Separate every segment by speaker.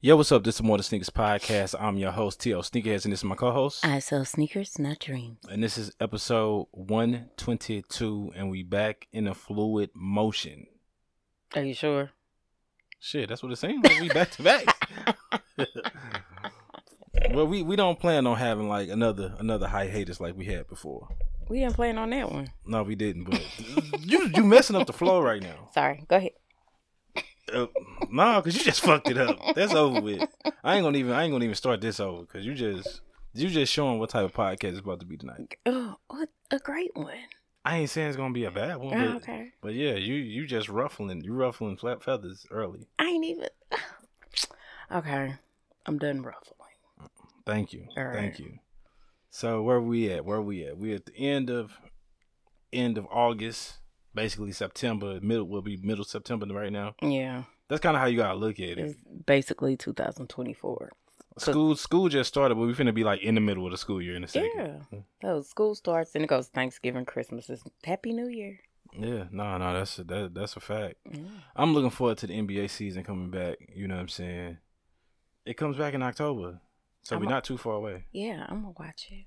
Speaker 1: Yo, what's up? This is More Than Sneakers Podcast. I'm your host, T.O. Sneakerheads, and this is my co-host.
Speaker 2: I sell sneakers, not dreams.
Speaker 1: And this is episode 122, and we back in a fluid motion.
Speaker 2: Are you sure?
Speaker 1: Shit, that's what it seems like. We back to back. well, we, we don't plan on having like another another high haters like we had before.
Speaker 2: We didn't plan on that one.
Speaker 1: No, we didn't. But you you messing up the flow right now.
Speaker 2: Sorry. Go ahead.
Speaker 1: Uh, nah, cause you just fucked it up. That's over with. I ain't gonna even. I ain't gonna even start this over. Cause you just. You just showing what type of podcast is about to be tonight.
Speaker 2: Oh, what a great one.
Speaker 1: I ain't saying it's gonna be a bad one.
Speaker 2: Oh,
Speaker 1: But,
Speaker 2: okay.
Speaker 1: but yeah, you you just ruffling. You ruffling flat feathers early.
Speaker 2: I ain't even. Okay. I'm done ruffling.
Speaker 1: Thank you.
Speaker 2: Right.
Speaker 1: Thank you. So where we at? Where we at? We at the end of end of August. Basically September. Middle will be middle September right now.
Speaker 2: Yeah.
Speaker 1: That's kind of how you gotta look at it.
Speaker 2: It's basically 2024.
Speaker 1: School school just started, but we finna be like in the middle of the school year in a second.
Speaker 2: Yeah. So school starts and it goes Thanksgiving, Christmas. It's Happy New Year.
Speaker 1: Yeah, no, no, that's a, that, that's a fact.
Speaker 2: Yeah.
Speaker 1: I'm looking forward to the NBA season coming back. You know what I'm saying? It comes back in October, so
Speaker 2: I'm
Speaker 1: we're
Speaker 2: a-
Speaker 1: not too far away.
Speaker 2: Yeah, I'm to watch it.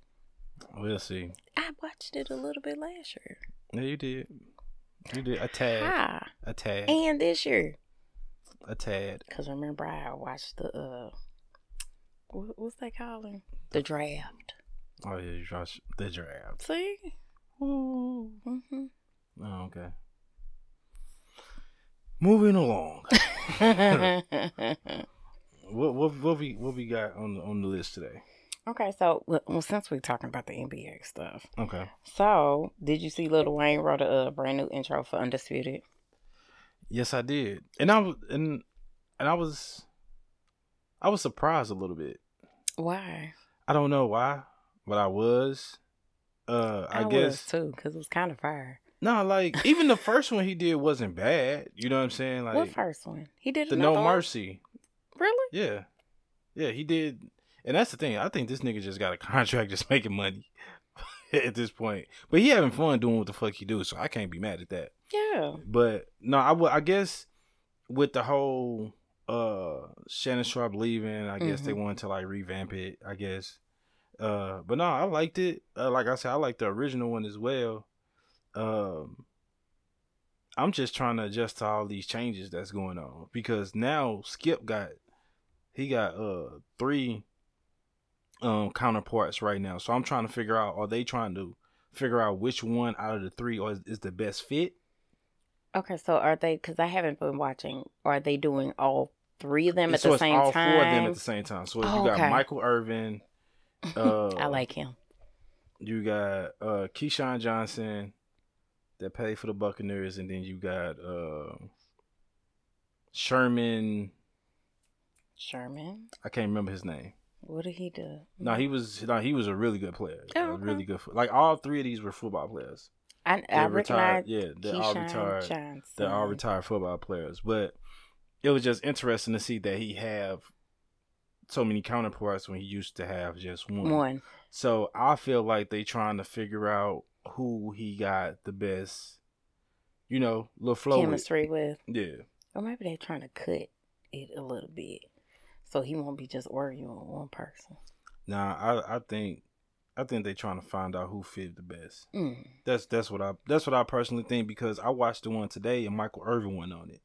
Speaker 1: We'll see.
Speaker 2: I watched it a little bit last year.
Speaker 1: Yeah, you did. You did a tad,
Speaker 2: Ah,
Speaker 1: a tad,
Speaker 2: and this year.
Speaker 1: a tad.
Speaker 2: Because remember, I watched the, uh, what, what's they calling? The draft.
Speaker 1: Oh yeah, you watched the draft.
Speaker 2: See? Mm-hmm.
Speaker 1: Oh, okay. Moving along. what what what we what we got on the on the list today?
Speaker 2: Okay, so, well, since we're talking about the NBA stuff,
Speaker 1: Okay.
Speaker 2: so did you see Lil Wayne wrote a, uh brand new intro for Undisputed?
Speaker 1: Yes, I did, and I was and and I was I was surprised a little bit.
Speaker 2: Why?
Speaker 1: I don't know why, but I was. Uh, I,
Speaker 2: was
Speaker 1: guess
Speaker 2: too, because it was kind of fire.
Speaker 1: no, like even the first one he did wasn't bad. You know what I'm saying? Like
Speaker 2: what first one? He did
Speaker 1: the No? Mercy.
Speaker 2: Really?
Speaker 1: Yeah, yeah, he did, and that's the thing. I think this nigga just got a contract, just making money at this point. But he having fun doing what the fuck he do, so I can't be mad at that.
Speaker 2: Yeah.
Speaker 1: But no, I would. I guess with the whole uh Shannon Sharpe leaving, I guess they
Speaker 2: Mhm.
Speaker 1: wanted to like revamp it. I guess. Uh, but no, I liked it. Uh, like I said, I liked the original one as well. Um, I'm just trying to adjust to all these changes that's going on because now Skip got he got uh three um counterparts right now. So I'm trying to figure out are they trying to figure out which one out of the three or is, is the best fit?
Speaker 2: Okay, so are they, because I haven't been watching, are they doing all three of them at
Speaker 1: so
Speaker 2: the same
Speaker 1: all
Speaker 2: time?
Speaker 1: four of them at the same time. So
Speaker 2: Oh,
Speaker 1: you got
Speaker 2: okay.
Speaker 1: Michael Irvin, uh,
Speaker 2: I like him.
Speaker 1: you got uh Keyshawn Johnson that played for the Buccaneers, and then you got uh Sherman.
Speaker 2: Sherman.
Speaker 1: I can't remember his name.
Speaker 2: What did he do?
Speaker 1: No, he was no, he was a really good player.
Speaker 2: Oh,
Speaker 1: A
Speaker 2: okay.
Speaker 1: really good. Like all three of these were football players.
Speaker 2: I, I
Speaker 1: retired. Yeah, they're all retired.
Speaker 2: Johnson.
Speaker 1: They're all retired football players. But it was just interesting to see that he have so many counterparts when he used to have just one.
Speaker 2: One.
Speaker 1: So I feel like they trying to figure out who he got the best, you know, little flow. with.
Speaker 2: chemistry with.
Speaker 1: Yeah,
Speaker 2: Or maybe they're trying to cut it a little bit. So he won't be just arguing with one person.
Speaker 1: nah, I I think I think they're trying to find out who fit the best.
Speaker 2: Mm.
Speaker 1: That's that's what I that's what I personally think because I watched the one today and Michael Irvin went on it.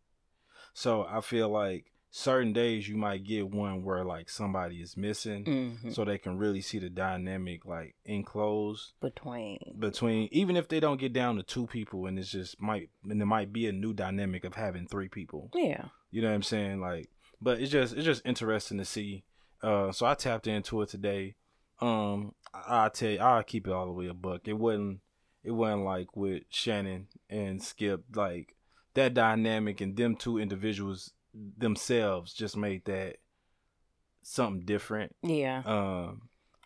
Speaker 1: So I feel like certain days you might get one where like somebody is missing,
Speaker 2: hmm
Speaker 1: so they can really see the dynamic like enclosed
Speaker 2: Between.
Speaker 1: between even if they don't get down to two people and it's just might and there might be a new dynamic of having three people.
Speaker 2: Yeah.
Speaker 1: You know what I'm saying? Like, but it's just it's just interesting to see. Uh, so I tapped into it today. Um, I, I tell you, I'll keep it all the way a buck. It wasn't it wasn't like with Shannon and Skip like that dynamic and them two individuals themselves just made that something different.
Speaker 2: Yeah.
Speaker 1: Um,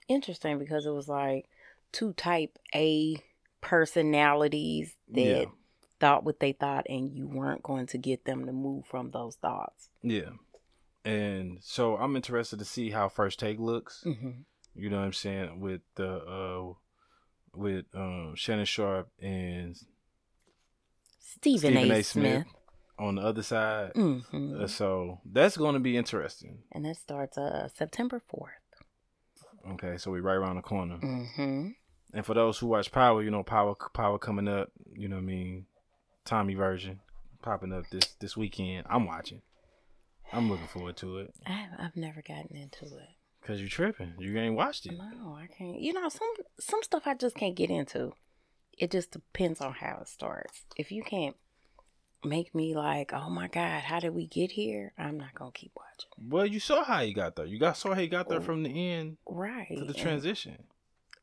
Speaker 2: Interesting because it was like two type A personalities that
Speaker 1: Yeah.
Speaker 2: thought what they thought and you weren't going to get them to move from those thoughts.
Speaker 1: yeah. And so I'm interested to see how First Take looks.
Speaker 2: Mm-hmm.
Speaker 1: You know what I'm saying with the uh with um Shannon Sharpe and
Speaker 2: Stephen,
Speaker 1: Stephen
Speaker 2: A.
Speaker 1: A.
Speaker 2: Smith.
Speaker 1: Smith. on the other side.
Speaker 2: hmm
Speaker 1: Uh, so that's going to be interesting.
Speaker 2: and that starts uh September fourth.
Speaker 1: Okay, so we're right around the corner.
Speaker 2: Mm-hmm.
Speaker 1: And for those who watch Power, you know Power Power coming up. You know what I mean? Tommy version popping up this this weekend. I'm watching. I'm looking forward to it.
Speaker 2: I've I've never gotten into it.
Speaker 1: Cause you're tripping. You ain't watched it.
Speaker 2: No, I can't. You know, some some stuff I just can't get into. It just depends on how it starts. If you can't make me like, oh my god, how did we get here? I'm not gonna keep watching.
Speaker 1: Well, you saw how he got there. You got saw how he got there oh, from the end
Speaker 2: Right.
Speaker 1: to the
Speaker 2: and
Speaker 1: transition.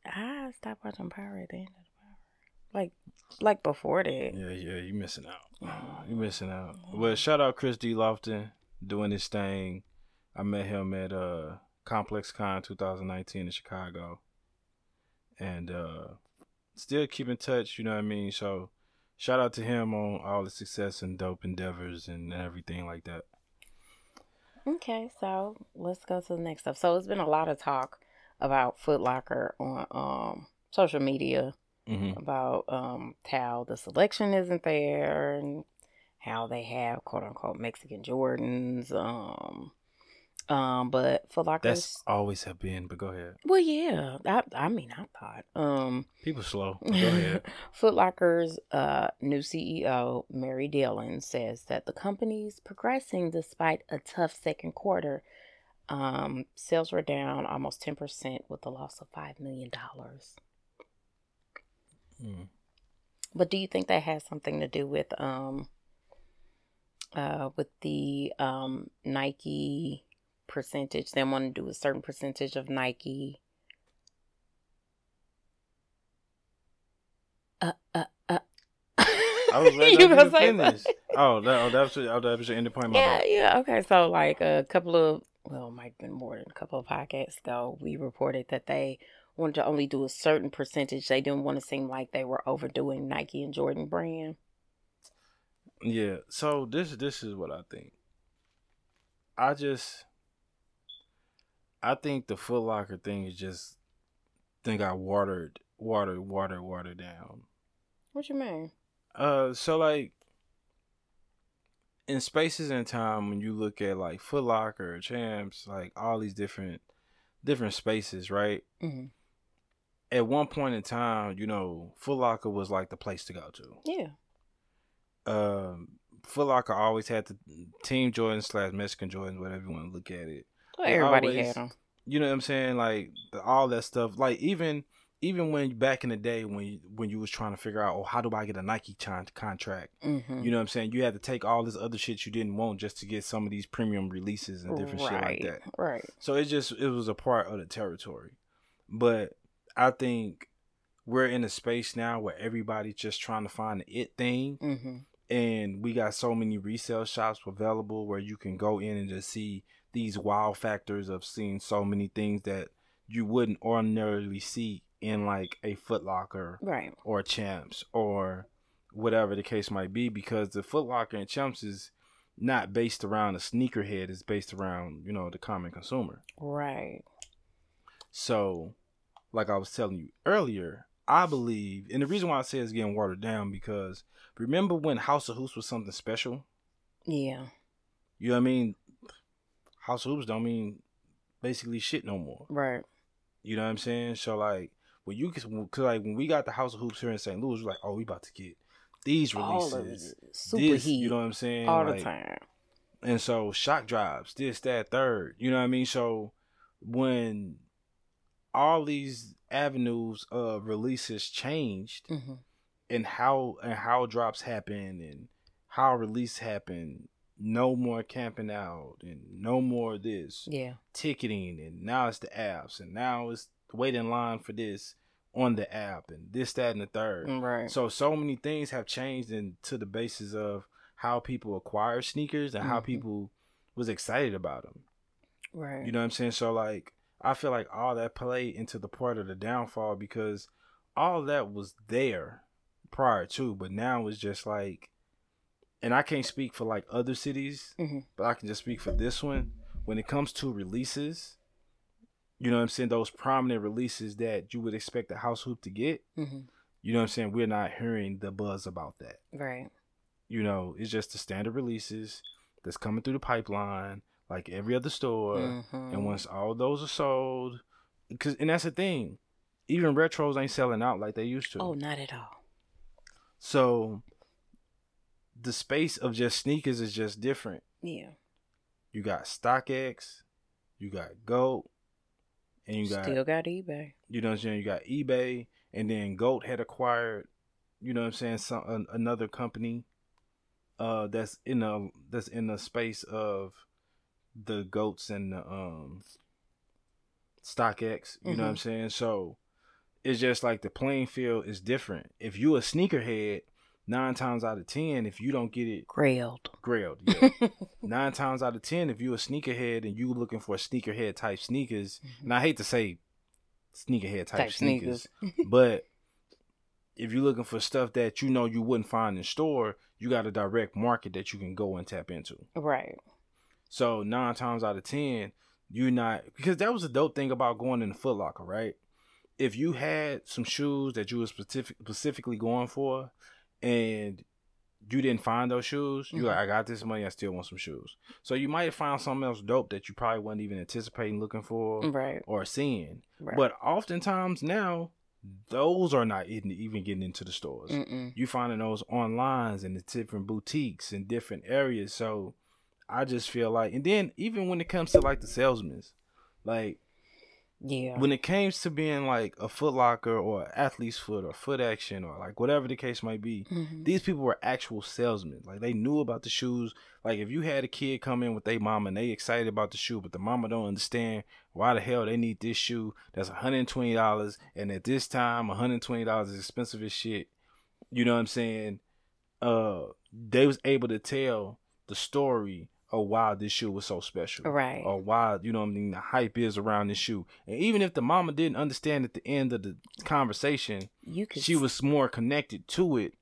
Speaker 2: I stopped watching Power at the end of the Power. Like, like before that.
Speaker 1: Yeah, yeah, you missing out. Mm. You missing out. Well, shout out Chris D. Lofton doing his thing. I met him at uh ComplexCon 2019 in Chicago, and uh still keep in touch. You know what I mean. So shout out to him on all the success and dope endeavors and everything like that.
Speaker 2: Okay, so let's go to the next stuff. So it's been a lot of talk about Foot Locker on um social media
Speaker 1: hmm
Speaker 2: about um how the selection isn't there and how they have quote unquote Mexican Jordans. Um um but Foot Locker's
Speaker 1: That's always have been. But go ahead.
Speaker 2: well yeah. I I mean I thought. Um
Speaker 1: People slow. Go ahead.
Speaker 2: Foot Locker's uh, new CEO, Mary Dillon, says that the company's progressing despite a tough second quarter. Um, sales were down almost 10% with a loss of $5 million.
Speaker 1: Mm.
Speaker 2: But do you think that has something to do with um, uh, with the um, Nike percentage? They want to do a certain percentage of Nike. Uh, uh, uh.
Speaker 1: I was ready
Speaker 2: You
Speaker 1: to
Speaker 2: gonna
Speaker 1: finish. Oh, that, oh, that was oh, that was your ending point. My
Speaker 2: Yeah,
Speaker 1: bad.
Speaker 2: yeah. Okay, so like a couple of well, it might have been more than a couple of podcasts ago, we reported that they wanted to only do a certain percentage. They didn't want to seem like they were overdoing Nike and Jordan brand.
Speaker 1: Yeah. So this this is what I think. I just I think the Foot Locker thing is just think I watered watered watered watered down.
Speaker 2: What you mean?
Speaker 1: Uh so like in spaces and time when you look at like Foot Locker, Champs, like all these different different spaces, right?
Speaker 2: hmm
Speaker 1: At one point in time, you know, Foot Locker was like the place to go to.
Speaker 2: Yeah.
Speaker 1: Um Foot Locker always had the Team Jordan slash Mexican Jordans, whatever you want to look at it.
Speaker 2: Well, everybody
Speaker 1: always-
Speaker 2: had them.
Speaker 1: You know what I'm saying? Like the, all that stuff. Like even even when back in the day when you, when you was trying to figure out, oh, how do I get a Nike con- contract?
Speaker 2: Mm-hmm.
Speaker 1: You know what I'm saying? You had to take all this other shit you didn't want just to get some of these premium releases and different shit like that.
Speaker 2: Right.
Speaker 1: So it just it was a part of the territory. But I think we're in a space now where everybody's just trying to find the it thing
Speaker 2: Mm-hmm.
Speaker 1: And we got so many resale shops available where you can go in and just see these wow factors of seeing so many things that you wouldn't ordinarily see in like a Foot Locker,
Speaker 2: Right.
Speaker 1: or Champs or whatever the case might be because the Foot Locker and Champs is not based around a sneakerhead it's based around you know the common consumer
Speaker 2: Right.
Speaker 1: so like I was telling you earlier I believe and the reason why I say it's getting watered down because remember when House of Hoops was something special
Speaker 2: Yeah.
Speaker 1: You know what I mean? House of hoops don't mean basically shit no more.
Speaker 2: Right.
Speaker 1: You know what I'm saying? So like when you cause like when we got the House of Hoops here in St. Louis, we're like, oh, we about to get these releases.
Speaker 2: Super
Speaker 1: this,
Speaker 2: heat.
Speaker 1: You know what I'm saying?
Speaker 2: all the time.
Speaker 1: And so shock drives, this, that, third. You know what I mean? So when all these avenues of releases changed
Speaker 2: Mm-hmm.
Speaker 1: and how and how drops happen and how release happen, no more camping out and no more this
Speaker 2: Yeah.
Speaker 1: ticketing and now it's the apps and now it's waiting line for this on the app and this that and the third
Speaker 2: Right.
Speaker 1: so so many things have changed into the basis of how people acquire sneakers and how
Speaker 2: Mhm.
Speaker 1: people was excited about them
Speaker 2: right.
Speaker 1: you know what i'm saying so like i feel like all that played into the part of the downfall because all that was there prior to but now it's just like and i can't speak for like other cities
Speaker 2: Mhm.
Speaker 1: but i can just speak for this one when it comes to releases you know what i'm saying those prominent releases that you would expect the house hoop to get
Speaker 2: Mm-hmm.
Speaker 1: you know what i'm saying we're not hearing the buzz about that
Speaker 2: Right.
Speaker 1: you know, it's just the standard releases that's coming through the pipeline, like every other store.
Speaker 2: Mhm.
Speaker 1: And once all those are sold, because and that's the thing, even retros ain't selling out like they used to.
Speaker 2: oh, not at all.
Speaker 1: So the space of just sneakers is just different.
Speaker 2: Yeah.
Speaker 1: You got StockX, you got Goat, and you got
Speaker 2: Still got eBay.
Speaker 1: you know what I'm saying. You got eBay, and then Goat had acquired, you know what I'm saying, some an, another company, uh, that's in a that's in the space of the goats and the um StockX. You know what I'm saying. So it's just like the playing field is different. If you a sneakerhead, nine times out of ten, if you don't get it
Speaker 2: Grailed.
Speaker 1: grailed, yeah. nine times out of ten, if you a sneakerhead and you looking for sneakerhead type sneakers, and I hate to say sneakerhead type,
Speaker 2: Type
Speaker 1: sneakers,
Speaker 2: sneakers.
Speaker 1: but if you're looking for stuff that you know you wouldn't find in store, you got a direct market that you can go and tap into.
Speaker 2: Right.
Speaker 1: So nine times out of ten, you're not because that was a dope thing about going in the Foot Locker, right? If you had some shoes that you were specific, specifically going for, and you didn't find those shoes, you
Speaker 2: Mhm.
Speaker 1: like, I got this money, I still want some shoes. So you might find something else dope that you probably wasn't even anticipating looking for
Speaker 2: Right.
Speaker 1: or seeing.
Speaker 2: Right.
Speaker 1: But oftentimes now, those are not even even getting into the stores.
Speaker 2: Mm-mm.
Speaker 1: You finding those online and the different boutiques in different areas. So I just feel like, and then even when it comes to like the salesmen, like
Speaker 2: Yeah.
Speaker 1: when it comes to being like a Foot Locker or Athlete's Foot or Foot Action or like whatever the case might be,
Speaker 2: Mhm.
Speaker 1: these people were actual salesmen. Like they knew about the shoes. Like if you had a kid come in with their mama and they excited about the shoe, but the mama don't understand why the hell they need this shoe that's $120 and at this time $120 is expensive as shit. You know what I'm saying? Uh they was able to tell the story of why this shoe was so special
Speaker 2: Right.
Speaker 1: or why you know what I mean the hype is around this shoe. And even if the mama didn't understand at the end of the conversation,
Speaker 2: you could.
Speaker 1: she was more connected to it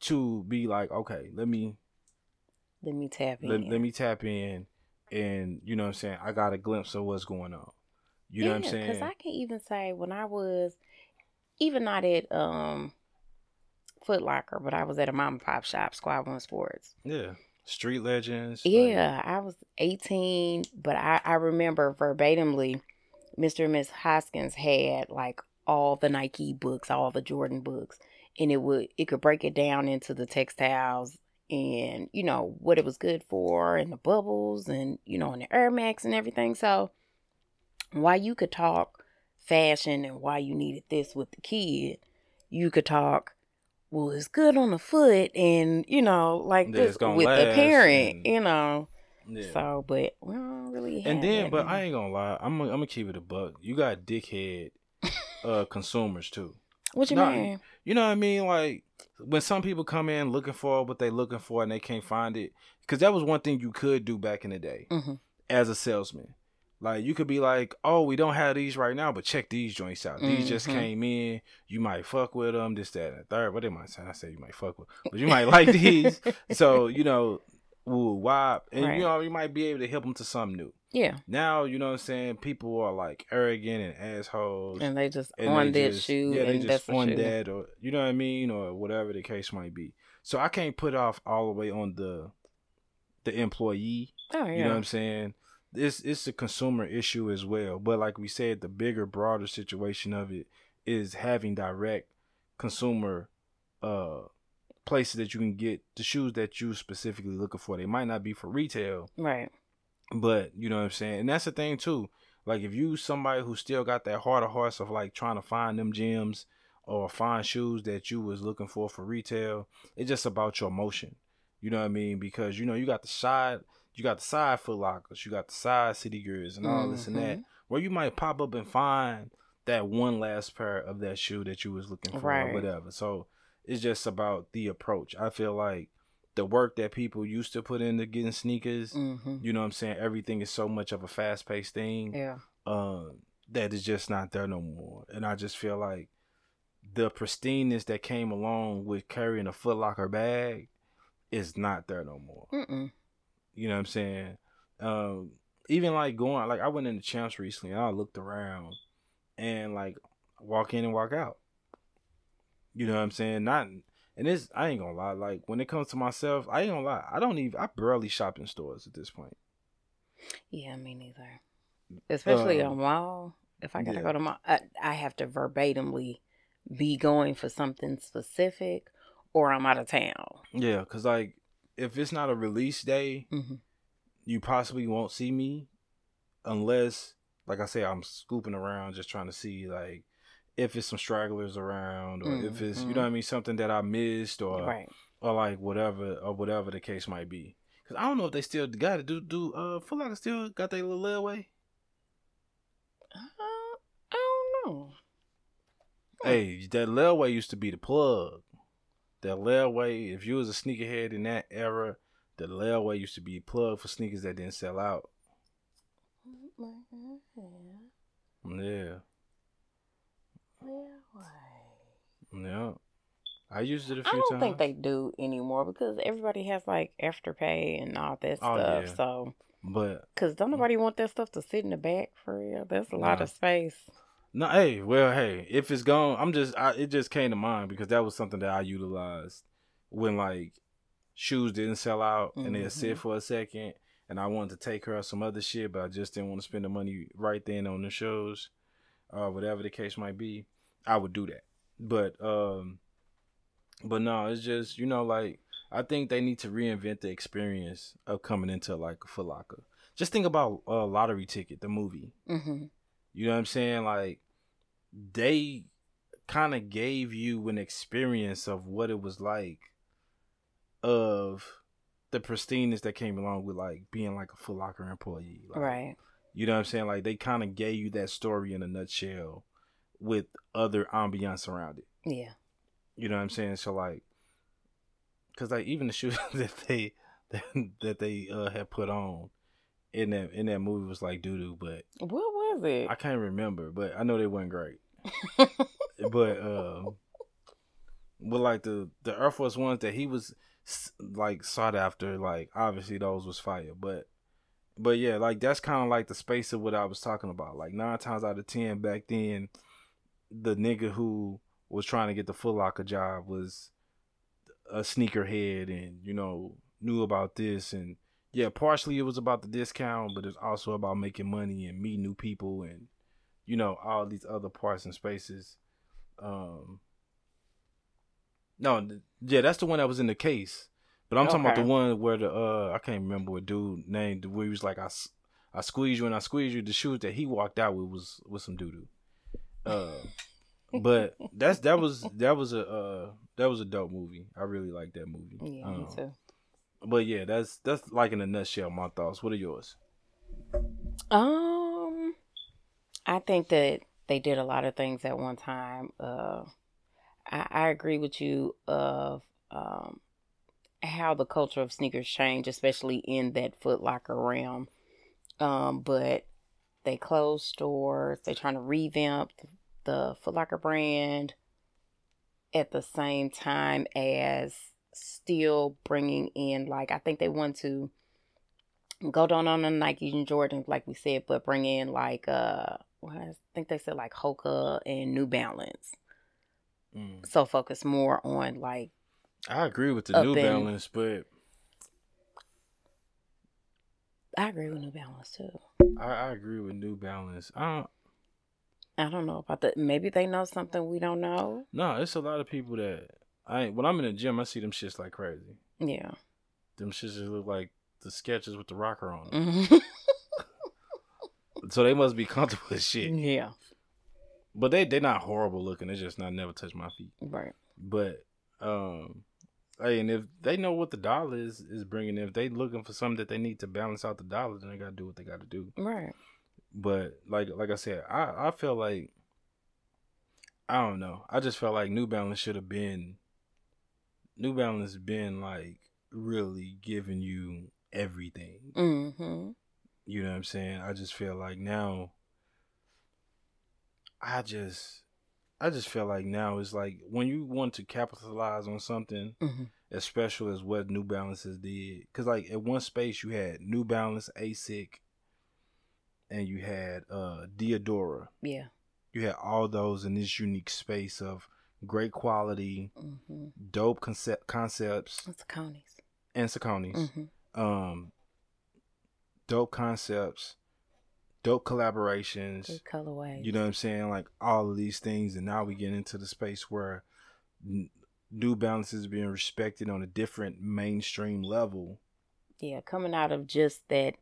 Speaker 1: to be like, okay, let me
Speaker 2: Let me tap in.
Speaker 1: let, let me tap in and you know what I'm saying, I got a glimpse of what's going on. You know what I'm saying?
Speaker 2: Because I can even say when I was, even not at um, Foot Locker, but I was at a mom and pop shop, Squad One Sports.
Speaker 1: yeah. Street legends. like-
Speaker 2: Yeah, I was 18, but I, I remember verbatimly Mr. and Miss Hoskins had like all the Nike books, all the Jordan books, and it would it could break it down into the textiles and you know what it was good for and the bubbles and you know and the Air Max and everything. So why you could talk fashion and why you needed this with the kid, you could talk well, it's good on the foot, and you know, like this with the parent,
Speaker 1: and-
Speaker 2: you know.
Speaker 1: Yeah.
Speaker 2: So, but we don't really. Have
Speaker 1: and then, but
Speaker 2: now.
Speaker 1: I ain't gonna lie, I'm gonna, I'm gonna keep it a buck. You got dickhead uh consumers too.
Speaker 2: what you
Speaker 1: no,
Speaker 2: mean?
Speaker 1: You know what I mean? Like when some people come in looking for what they looking for and they can't find it, because that was one thing you could do back in the day
Speaker 2: hmm
Speaker 1: as a salesman. Like you could be like, "Oh, we don't have these right now, but check these joints out. These just
Speaker 2: Mhm.
Speaker 1: came in. You might fuck with them. This, that, and the third. What am I saying? I say you might fuck with, but you might like these. So you know, ooh, why? And
Speaker 2: Right.
Speaker 1: you know, you might be able to help them to something new.
Speaker 2: Yeah,
Speaker 1: Now, you know what I'm saying? People are like arrogant and assholes.
Speaker 2: and they just
Speaker 1: and
Speaker 2: on
Speaker 1: they
Speaker 2: that
Speaker 1: just-
Speaker 2: shoe,
Speaker 1: Yeah, they
Speaker 2: and
Speaker 1: just
Speaker 2: that's
Speaker 1: on
Speaker 2: shoe.
Speaker 1: that, or you know what I mean, or whatever the case might be. So I can't put off all the way on the the employee.
Speaker 2: Oh yeah,
Speaker 1: You know what I'm saying? It's it's a consumer issue as well. But like we said, the bigger, broader situation of it is having direct consumer uh places that you can get the shoes that you specifically looking for. They might not be for retail,
Speaker 2: right.
Speaker 1: but you know what I'm saying? And that's the thing too. Like if you somebody who still got that heart of hearts of like trying to find them gems or find shoes that you was looking for for retail, it's just about your emotion. You know what I mean? Because you know you got the side, you got the side Foot Lockers, you got the side City Gears, and all this and that.
Speaker 2: Mhm.
Speaker 1: Where you might pop up and find that one last pair of that shoe that you was looking for,
Speaker 2: Right.
Speaker 1: or whatever. So it's just about the approach. I feel like the work that people used to put into getting sneakers
Speaker 2: hmm
Speaker 1: you know what I'm saying? Everything is so much of a fast paced thing
Speaker 2: Yeah,
Speaker 1: um, that is just not there no more. And I just feel like the pristineness that came along with carrying a Foot Locker bag is not there no more.
Speaker 2: Mm-mm.
Speaker 1: You know what I'm saying? Um, even like going, like I went into Champs recently and I looked around and like walk in and walk out. You know what I'm saying? Not, and it's I ain't gonna lie, like when it comes to myself, I ain't gonna lie. I don't even I barely shop in stores at this point.
Speaker 2: Yeah, me neither. Especially
Speaker 1: Um,
Speaker 2: on mall. If I gotta
Speaker 1: yeah.
Speaker 2: go to mall, I, I have to verbatimly be going for something specific, or I'm out of town.
Speaker 1: Yeah, cause like if it's not a release day,
Speaker 2: hmm
Speaker 1: you possibly won't see me unless, like I say, I'm scooping around just trying to see like if it's some stragglers around or if it's you know what I mean something that I missed or
Speaker 2: Right.
Speaker 1: or like whatever or whatever the case might be. Cause I don't know if they still got it. Do do uh Foot Locker still got their little layaway?
Speaker 2: Uh, I don't know.
Speaker 1: Hey, that layaway used to be the plug. That layaway, if you was a sneakerhead in that era, the layaway used to be plug for sneakers that didn't sell out. Mm-hmm. Yeah, yeah. I used it a few times.
Speaker 2: I don't
Speaker 1: times.
Speaker 2: think they do anymore because everybody has like afterpay and all that
Speaker 1: Oh,
Speaker 2: stuff.
Speaker 1: yeah.
Speaker 2: So,
Speaker 1: but
Speaker 2: because don't nobody want that stuff to sit in the back for real. That's a lot of space.
Speaker 1: No, hey, well, hey, if it's gone, I'm just, I, it just came to mind because that was something that I utilized when like shoes didn't sell out and they sit for a second, and I wanted to take her some other shit, but I just didn't want to spend the money right then on the shows, or whatever the case might be. I would do that, but um, but no, it's just you know like I think they need to reinvent the experience of coming into like a Foot Locker. Just think about uh, lottery ticket, the movie.
Speaker 2: hmm
Speaker 1: You know what I'm saying? Like they kind of gave you an experience of what it was like of the pristineness that came along with like being like a Foot Locker employee. Like,
Speaker 2: Right.
Speaker 1: You know what I'm saying? Like they kind of gave you that story in a nutshell with other ambiance around it.
Speaker 2: Yeah.
Speaker 1: You know what I'm saying? So like, cause like even the shoes that they that, that they uh had put on in that in that movie was like doo doo, but
Speaker 2: What was it?
Speaker 1: I can't remember, but I know they weren't great. but um, but like the the Air Force ones that he was like sought after, like obviously those was fire. But but yeah, like that's kind of like the space of what I was talking about. Like nine times out of ten back then, the nigga who was trying to get the Foot Locker job was a sneakerhead and you know knew about this and yeah, partially it was about the discount, but it's also about making money and meeting new people and you know all these other parts and spaces. Um, no, yeah, that's the one that was in the case. But I'm talking about the one where the uh I can't remember what dude named where he was like i i squeeze you and I squeeze you. The shoes that he walked out with was with some doo doo. Uh, but that's that was that was a uh that was a dope movie. I really like that movie.
Speaker 2: yeah, me
Speaker 1: Um,
Speaker 2: too.
Speaker 1: But yeah, that's that's like in a nutshell my thoughts. What are yours?
Speaker 2: Um, I think that they did a lot of things at one time. Uh, I, I agree with you of um how the culture of sneakers changed, especially in that Foot Locker realm. Um, but they closed stores. They're trying to revamp the Foot Locker brand at the same time as still bringing in like I think they want to go down on the Nike and Jordans, like we said, but bring in like uh, well, I think they said like Hoka and New Balance.
Speaker 1: Mm.
Speaker 2: So focus more on like
Speaker 1: I agree with the New Balance, but
Speaker 2: I agree with New Balance too.
Speaker 1: I, I agree with New Balance. I don't.
Speaker 2: I don't know about that. Maybe they know something we don't know.
Speaker 1: No, it's a lot of people that I when I'm in the gym, I see them shits like crazy.
Speaker 2: Yeah.
Speaker 1: Them shits just look like the Skechers with the rocker on. So they must be comfortable as shit.
Speaker 2: Yeah.
Speaker 1: But they they're not horrible looking. It's just not never touch my feet.
Speaker 2: Right.
Speaker 1: But um, hey, and if they know what the dollar is is bringing, if they looking for something that they need to balance out the dollar, then they gotta do what they gotta do.
Speaker 2: Right.
Speaker 1: But like like I said, I I feel like I don't know. I just felt like New Balance should have been New Balance been like really giving you everything.
Speaker 2: Mm-hmm.
Speaker 1: You know what I'm saying? I just feel like now I just I just feel like now it's like when you want to capitalize on something
Speaker 2: Mm-hmm.
Speaker 1: as special as what New Balances did. Cause like at one space you had New Balance, ASIC, and you had uh Diadora.
Speaker 2: Yeah.
Speaker 1: You had all those in this unique space of great quality,
Speaker 2: Mm-hmm.
Speaker 1: dope concept concepts,
Speaker 2: It's Coney's.
Speaker 1: and Saucony's.
Speaker 2: Mm-hmm.
Speaker 1: Um, dope concepts, dope collaborations.
Speaker 2: Good colorways.
Speaker 1: You know what I'm saying? Like all of these things, and now we get into the space where n- New Balance is being respected on a different mainstream level.
Speaker 2: Yeah, coming out of just that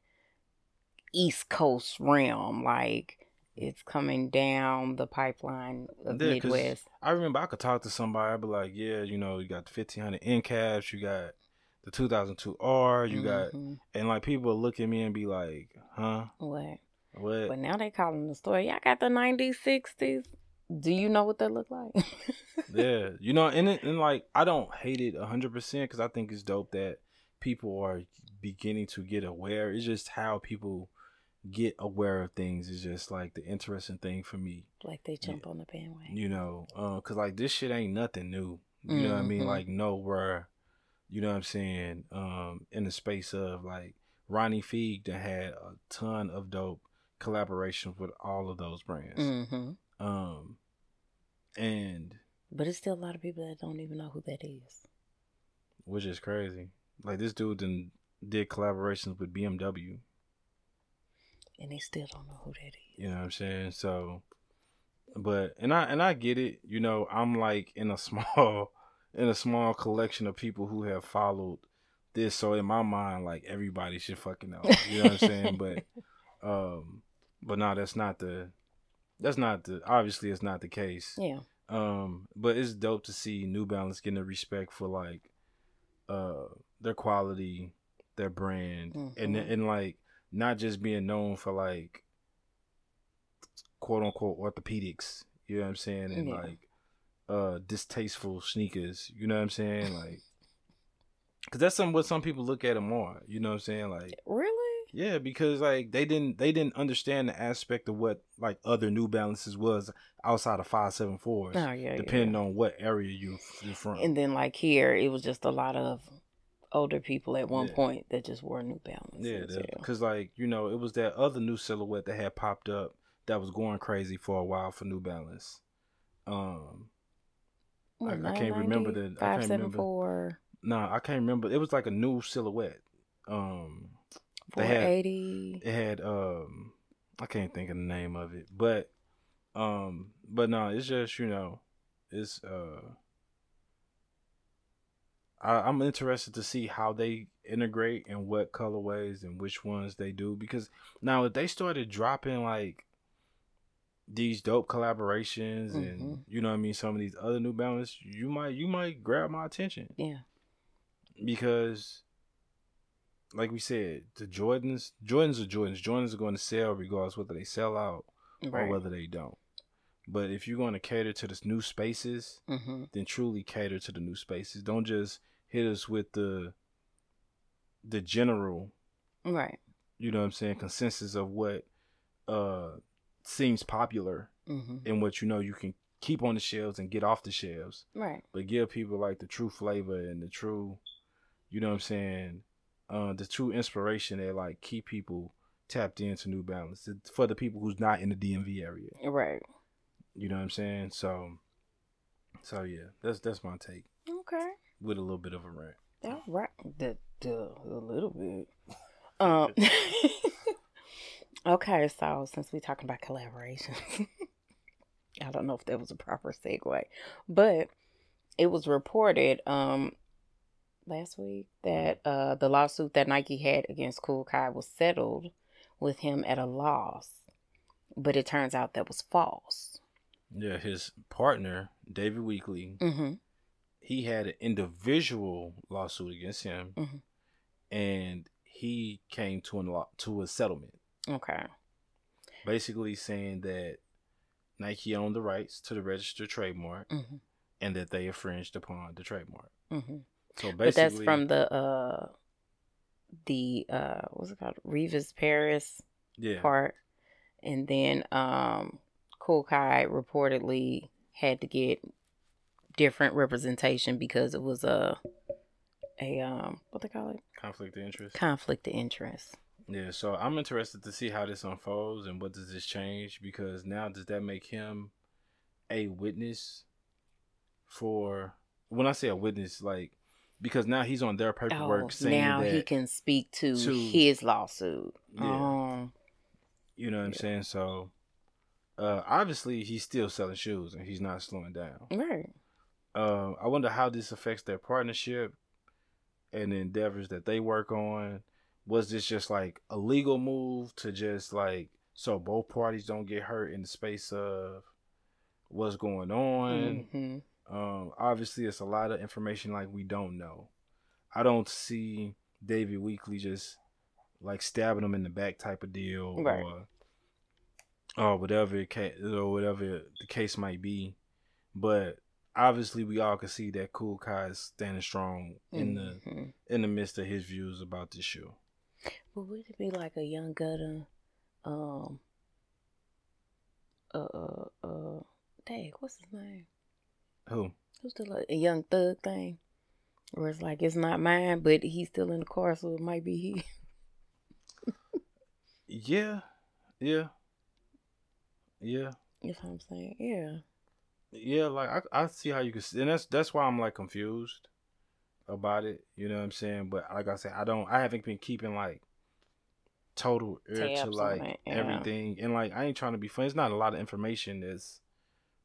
Speaker 2: East Coast realm, like it's coming down the pipeline of
Speaker 1: Yeah,
Speaker 2: Midwest.
Speaker 1: I remember I could talk to somebody. I'd be like, "Yeah, you know, you got the 1500 end caps, you got the 2002 R, you got,"
Speaker 2: Mhm.
Speaker 1: and like people look at me and be like, "Huh?
Speaker 2: what?
Speaker 1: What?"
Speaker 2: But now they calling the story. Yeah, I got the 90s, 60s. Do you know what that look like?
Speaker 1: yeah, you know, and it, and like I don't hate it hundred percent because I think it's dope that people are beginning to get aware. It's just how people get aware of things is just like the interesting thing for me.
Speaker 2: like they jump on the bandwagon.
Speaker 1: You know, because like this shit ain't nothing new. You know what I mean?
Speaker 2: Mhm.
Speaker 1: Like nowhere. You know what I'm saying? Um, in the space of like Ronnie Fieg that had a ton of dope collaborations with all of those brands.
Speaker 2: hmm
Speaker 1: Um, and
Speaker 2: But it's still a lot of people that don't even know who that is.
Speaker 1: which is crazy. Like this dude then did collaborations with BMW.
Speaker 2: And they still don't know who that is.
Speaker 1: You know what I'm saying? So, but and I and I get it. You know, I'm like in a small in a small collection of people who have followed this. So in my mind, like everybody should fucking know. You know what I'm saying? But um, but no, that's not the that's not the obviously it's not the case.
Speaker 2: Yeah.
Speaker 1: Um, but it's dope to see New Balance getting the respect for like uh their quality, their brand, and
Speaker 2: Mhm.
Speaker 1: and like not just being known for like quote unquote orthopedics. You know what I'm saying? And
Speaker 2: Yeah.
Speaker 1: like uh distasteful sneakers. You know what I'm saying? Like, cause that's some what some people look at them more. You know what I'm saying? Like,
Speaker 2: Really?
Speaker 1: yeah, because like they didn't they didn't understand the aspect of what like other New Balances was outside of five seven fours,
Speaker 2: Oh yeah.
Speaker 1: depending on what area you you're from.
Speaker 2: And then like here, it was just a lot of older people at one
Speaker 1: Yeah.
Speaker 2: point that just wore New Balance.
Speaker 1: Yeah, because like you know, it was that other new silhouette that had popped up that was going crazy for a while for New Balance. Um, I- I can't remember the- I can't
Speaker 2: seven
Speaker 1: remember.
Speaker 2: four
Speaker 1: nah, I can't remember. It was like a new silhouette. Um,
Speaker 2: four
Speaker 1: They had-
Speaker 2: eighty.
Speaker 1: it had um, I can't think of the name of it, but um, but no, it's just you know, it's uh. I, I'm interested to see how they integrate and what colorways and which ones they do because now if they started dropping like these dope collaborations and
Speaker 2: Mhm.
Speaker 1: you know what I mean some of these other New Balance you might you might grab my attention
Speaker 2: Yeah.
Speaker 1: because like we said the Jordans Jordans are Jordans Jordans are going to sell regardless whether they sell out or whether they don't but if you're going to cater to this new spaces
Speaker 2: mm-hmm.
Speaker 1: then truly cater to the new spaces. Don't just hit us with the the general,
Speaker 2: Right.
Speaker 1: you know what I'm saying, consensus of what uh seems popular
Speaker 2: Mm-hmm.
Speaker 1: and what you know you can keep on the shelves and get off the shelves.
Speaker 2: Right.
Speaker 1: But give people like the true flavor and the true you know what I'm saying, uh the true inspiration that like keep people tapped into New Balance for the people who's not in the DMV area.
Speaker 2: Right.
Speaker 1: You know what I'm saying? So so yeah, that's that's my take
Speaker 2: Okay.
Speaker 1: with a little bit of a rant.
Speaker 2: All right. The, the, a little bit. Um. okay, so since we're talking about collaborations, I don't know if that was a proper segue, but it was reported um last week that uh the lawsuit that Nike had against Kool Kiy was settled with him at a loss, but it turns out that was false.
Speaker 1: Yeah, his partner, David Weekley,
Speaker 2: Mm-hmm.
Speaker 1: he had an individual lawsuit against him,
Speaker 2: Mhm.
Speaker 1: and he came to a to a settlement,
Speaker 2: Okay.
Speaker 1: basically saying that Nike owned the rights to the registered trademark,
Speaker 2: Mm-hmm.
Speaker 1: and that they infringed upon the trademark.
Speaker 2: Mm-hmm.
Speaker 1: So basically,
Speaker 2: But that's from the uh the uh what's it called? Revis Paris
Speaker 1: yeah,
Speaker 2: part. And then um Kool Kiy reportedly had to get different representation because it was a a um what they call it?
Speaker 1: conflict of interest.
Speaker 2: Conflict of interest.
Speaker 1: Yeah, so I'm interested to see how this unfolds and what does this change because now does that make him a witness for when I say a witness, like because now he's on their paperwork
Speaker 2: Oh,
Speaker 1: saying
Speaker 2: now
Speaker 1: that
Speaker 2: he can speak to,
Speaker 1: to-
Speaker 2: his lawsuit.
Speaker 1: Yeah.
Speaker 2: Oh,
Speaker 1: you know what I'm saying. So uh, obviously he's still selling shoes and he's not slowing down.
Speaker 2: right.
Speaker 1: Uh, I wonder how this affects their partnership and the endeavors that they work on. Was this just like a legal move to just like so both parties don't get hurt in the space of what's going on?
Speaker 2: hmm
Speaker 1: Um, obviously, it's a lot of information like we don't know. I don't see David Weekly just like stabbing him in the back type of deal,
Speaker 2: Right.
Speaker 1: or or whatever it ca- or whatever the case might be. But obviously, we all can see that Kool Kiy is standing strong in the
Speaker 2: Mhm.
Speaker 1: in the midst of his views about this shoe.
Speaker 2: But would it be like a young gutter, um, uh, uh, uh, dang, what's his name?
Speaker 1: Who?
Speaker 2: Who's the like, a young thug thing? Where it's like it's not mine, but he's still in the car, so it might be he.
Speaker 1: Yeah, yeah, yeah.
Speaker 2: You know what I'm saying? Yeah.
Speaker 1: Yeah, like I, I see how you could, and that's that's why I'm like confused about it. You know what I'm saying? But like I said, I don't, I haven't been keeping like total ear
Speaker 2: Tabs
Speaker 1: to like
Speaker 2: it, yeah.
Speaker 1: everything, and like I ain't trying to be funny. It's not a lot of information that's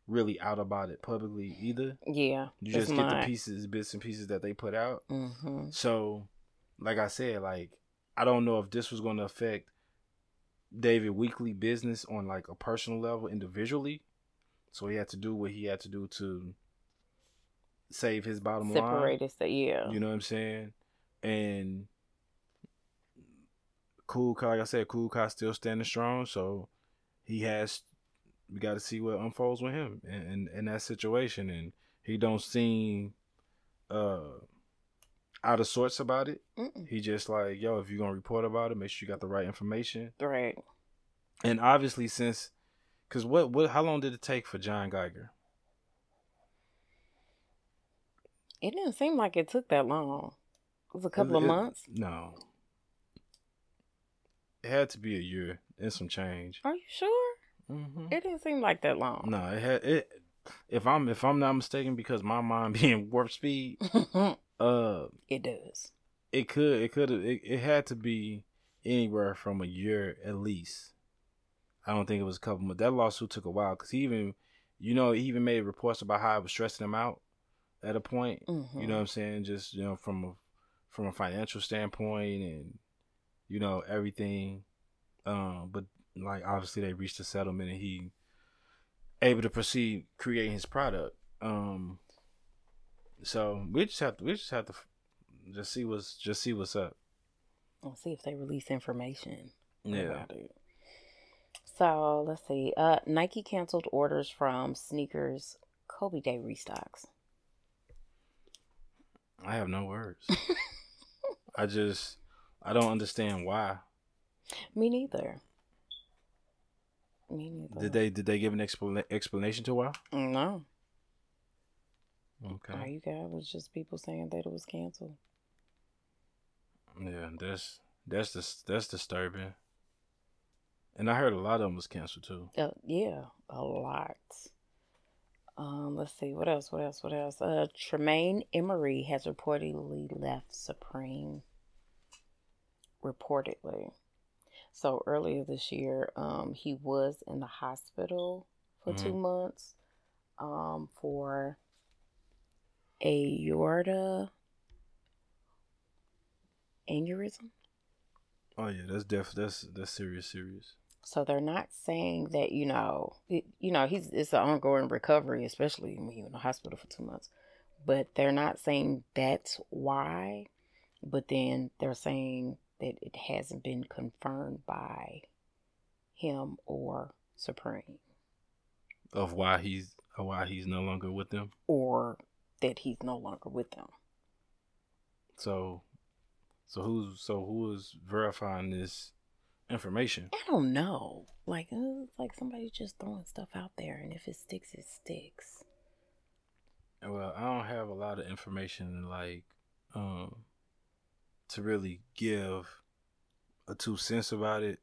Speaker 1: really out about it publicly either.
Speaker 2: Yeah.
Speaker 1: You just get
Speaker 2: not.
Speaker 1: the pieces, bits and pieces that they put out.
Speaker 2: Mm-hmm.
Speaker 1: So, like I said, like I don't know if this was going to affect David Weekly business on like a personal level individually. So he had to do what he had to do to save his bottom line.
Speaker 2: Separate us. Yeah.
Speaker 1: You know what I'm saying? And Cool like I said, Kool Kiy still standing strong. So he has. We got to see what unfolds with him in, in in that situation, and he don't seem uh out of sorts about it.
Speaker 2: Mm-mm.
Speaker 1: He just like, yo, if you're gonna report about it, make sure you got the right information.
Speaker 2: Right.
Speaker 1: And obviously, since, cause what what how long did it take for John Geiger?
Speaker 2: It didn't seem like it took that long. It was a couple
Speaker 1: It-
Speaker 2: of
Speaker 1: it-
Speaker 2: months.
Speaker 1: No, it had to be a year and some change.
Speaker 2: Are you sure?
Speaker 1: Mm-hmm.
Speaker 2: It didn't seem like that long.
Speaker 1: No, it had it. If I'm if I'm not mistaken, because my mind being warp speed, uh,
Speaker 2: it does.
Speaker 1: it could it could it, it had to be anywhere from a year at least. I don't think it was a couple months. That lawsuit took a while because he even, you know, he even made reports about how it was stressing him out at a point.
Speaker 2: Mm-hmm.
Speaker 1: You know what I'm saying? Just you know from a from a financial standpoint and you know everything. Um, but like obviously they reached a settlement and he able to proceed creating his product. Um, so we just have to we just have to just see what's just see what's up.
Speaker 2: Let's see if they release information
Speaker 1: Yeah.
Speaker 2: So let's see. Uh, Nike canceled orders from sneakers Kobe Day restocks.
Speaker 1: I have no words. I just I don't understand why.
Speaker 2: Me neither. Me neither.
Speaker 1: Did they did they give an expla- explanation to why?
Speaker 2: No.
Speaker 1: Okay.
Speaker 2: All you got was just people saying that it was canceled.
Speaker 1: Yeah, that's that's dis- that's disturbing. And I heard a lot of them was canceled too.
Speaker 2: Uh, yeah, a lot. Um, let's see what else. What else? What else? Uh, Tremaine Emory has reportedly left Supreme. Reportedly, so earlier this year, um, he was in the hospital for two months, um, for a aorta aneurysm.
Speaker 1: Oh yeah, that's def that's that's serious serious.
Speaker 2: So they're not saying that you know, it, you know, he's it's an ongoing recovery, especially when you're in the hospital for two months. But they're not saying that's why. But then they're saying that it hasn't been confirmed by him or Supreme,
Speaker 1: Of why he's why he's no longer with them.
Speaker 2: or that he's no longer with them.
Speaker 1: So so who's so who is verifying this information?
Speaker 2: I don't know. Like uh, it's like somebody just throwing stuff out there, and if it sticks, it sticks.
Speaker 1: Well, I don't have a lot of information like um to really give a two cents about it.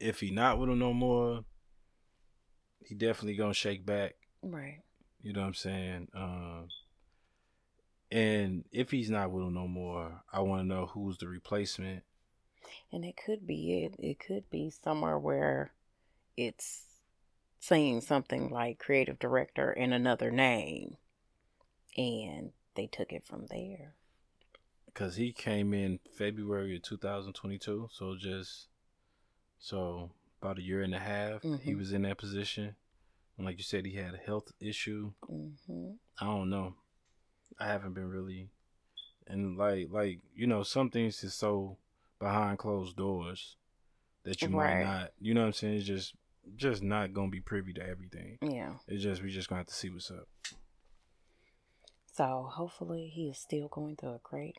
Speaker 1: If he not with him no more, he definitely gonna shake back.
Speaker 2: Right.
Speaker 1: You know what I'm saying? Um, and if he's not with him no more, I want to know who's the replacement.
Speaker 2: And it could be it. It could be somewhere where it's saying something like creative director in another name, and they took it from there.
Speaker 1: Cause he came in February of 2022, so just so about a year and a half, he
Speaker 2: Mhm.
Speaker 1: was in that position. And like you said, he had a health issue.
Speaker 2: hmm
Speaker 1: I don't know. I haven't been really, and like like you know, some things is so behind closed doors that you
Speaker 2: Right.
Speaker 1: might not. You know what I'm saying? It's just just not gonna be privy to everything.
Speaker 2: Yeah.
Speaker 1: It's just we just gonna have to see what's up.
Speaker 2: So hopefully he is still going through a great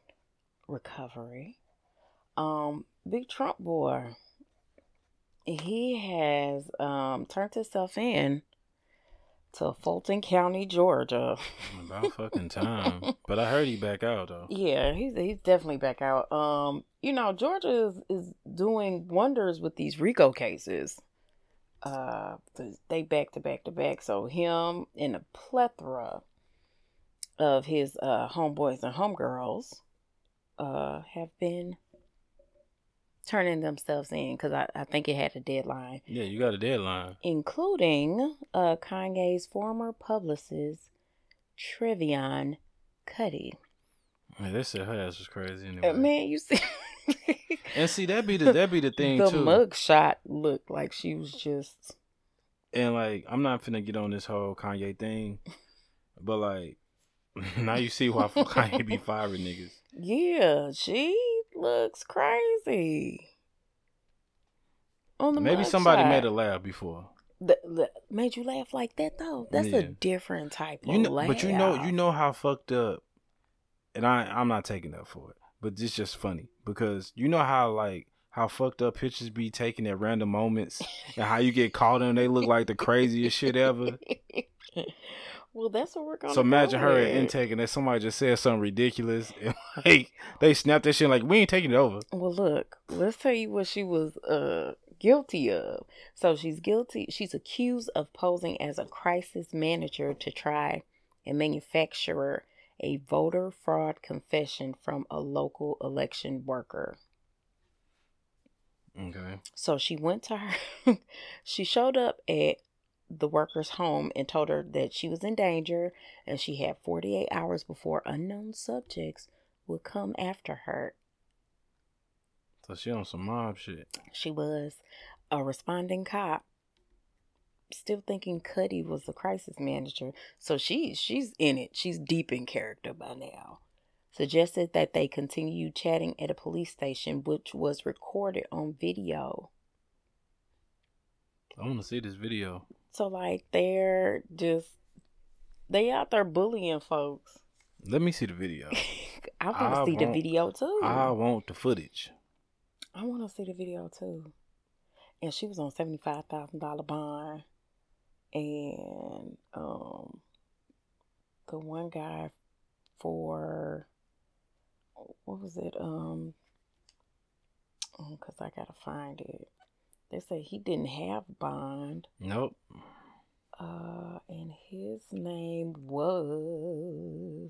Speaker 2: recovery. Um, Big Trump boy, he has um turned himself in to Fulton County, Georgia.
Speaker 1: About fucking time. But I heard he back out though.
Speaker 2: Yeah, he's he's definitely back out. Um, you know, Georgia is, is doing wonders with these RICO cases. Uh, they back to back to back. So him and a plethora of his uh homeboys and homegirls uh have been turning themselves in because I, I think it had a deadline,
Speaker 1: Yeah, you got a deadline.
Speaker 2: including uh Kanye's former publicist Trevian
Speaker 1: Kutti. They said her ass was crazy anyway.
Speaker 2: Uh, man, you see,
Speaker 1: and see that be the that be the thing
Speaker 2: the
Speaker 1: too.
Speaker 2: mug shot looked like she was just
Speaker 1: And like I'm not finna get on this whole Kanye thing, but like now you see why Kanye be firing niggas.
Speaker 2: yeah. She looks crazy. On the
Speaker 1: Maybe somebody
Speaker 2: shot.
Speaker 1: made a laugh before.
Speaker 2: The- the- made you laugh like that though. That's
Speaker 1: Yeah.
Speaker 2: a different type of
Speaker 1: You know,
Speaker 2: laugh.
Speaker 1: but you know, you know how fucked up. And I, I'm not taking up for it, but it's just funny because you know how like how fucked up pictures be taken at random moments, and how you get caught in. They look like the craziest shit ever.
Speaker 2: well, that's what we're gonna.
Speaker 1: So imagine
Speaker 2: go
Speaker 1: her at intake, and then somebody just said something ridiculous, and like they snapped that shit like we ain't taking it over.
Speaker 2: Well, look, let's tell you what she was uh guilty of. So she's guilty. She's accused of posing as a crisis manager to try and manufacture a voter fraud confession from a local election worker.
Speaker 1: Okay.
Speaker 2: So she went to her. she showed up at the worker's home and told her that she was in danger and she had 48 hours before unknown subjects would come after her.
Speaker 1: So she on some mob shit.
Speaker 2: She was a responding cop, still thinking Kutti was the crisis manager. So she she's in it. She's deep in character by now. Suggested that they continue chatting at a police station, which was recorded on video.
Speaker 1: I want to see this video.
Speaker 2: So like they're just they out there bullying folks.
Speaker 1: Let me see the video.
Speaker 2: I want to see the video too.
Speaker 1: I want the footage.
Speaker 2: I want to see the video too. And she was on seventy five thousand dollar bond, and um, the one guy for what was it? Um, because I gotta find it. They say he didn't have bond.
Speaker 1: Nope.
Speaker 2: Uh, and his name was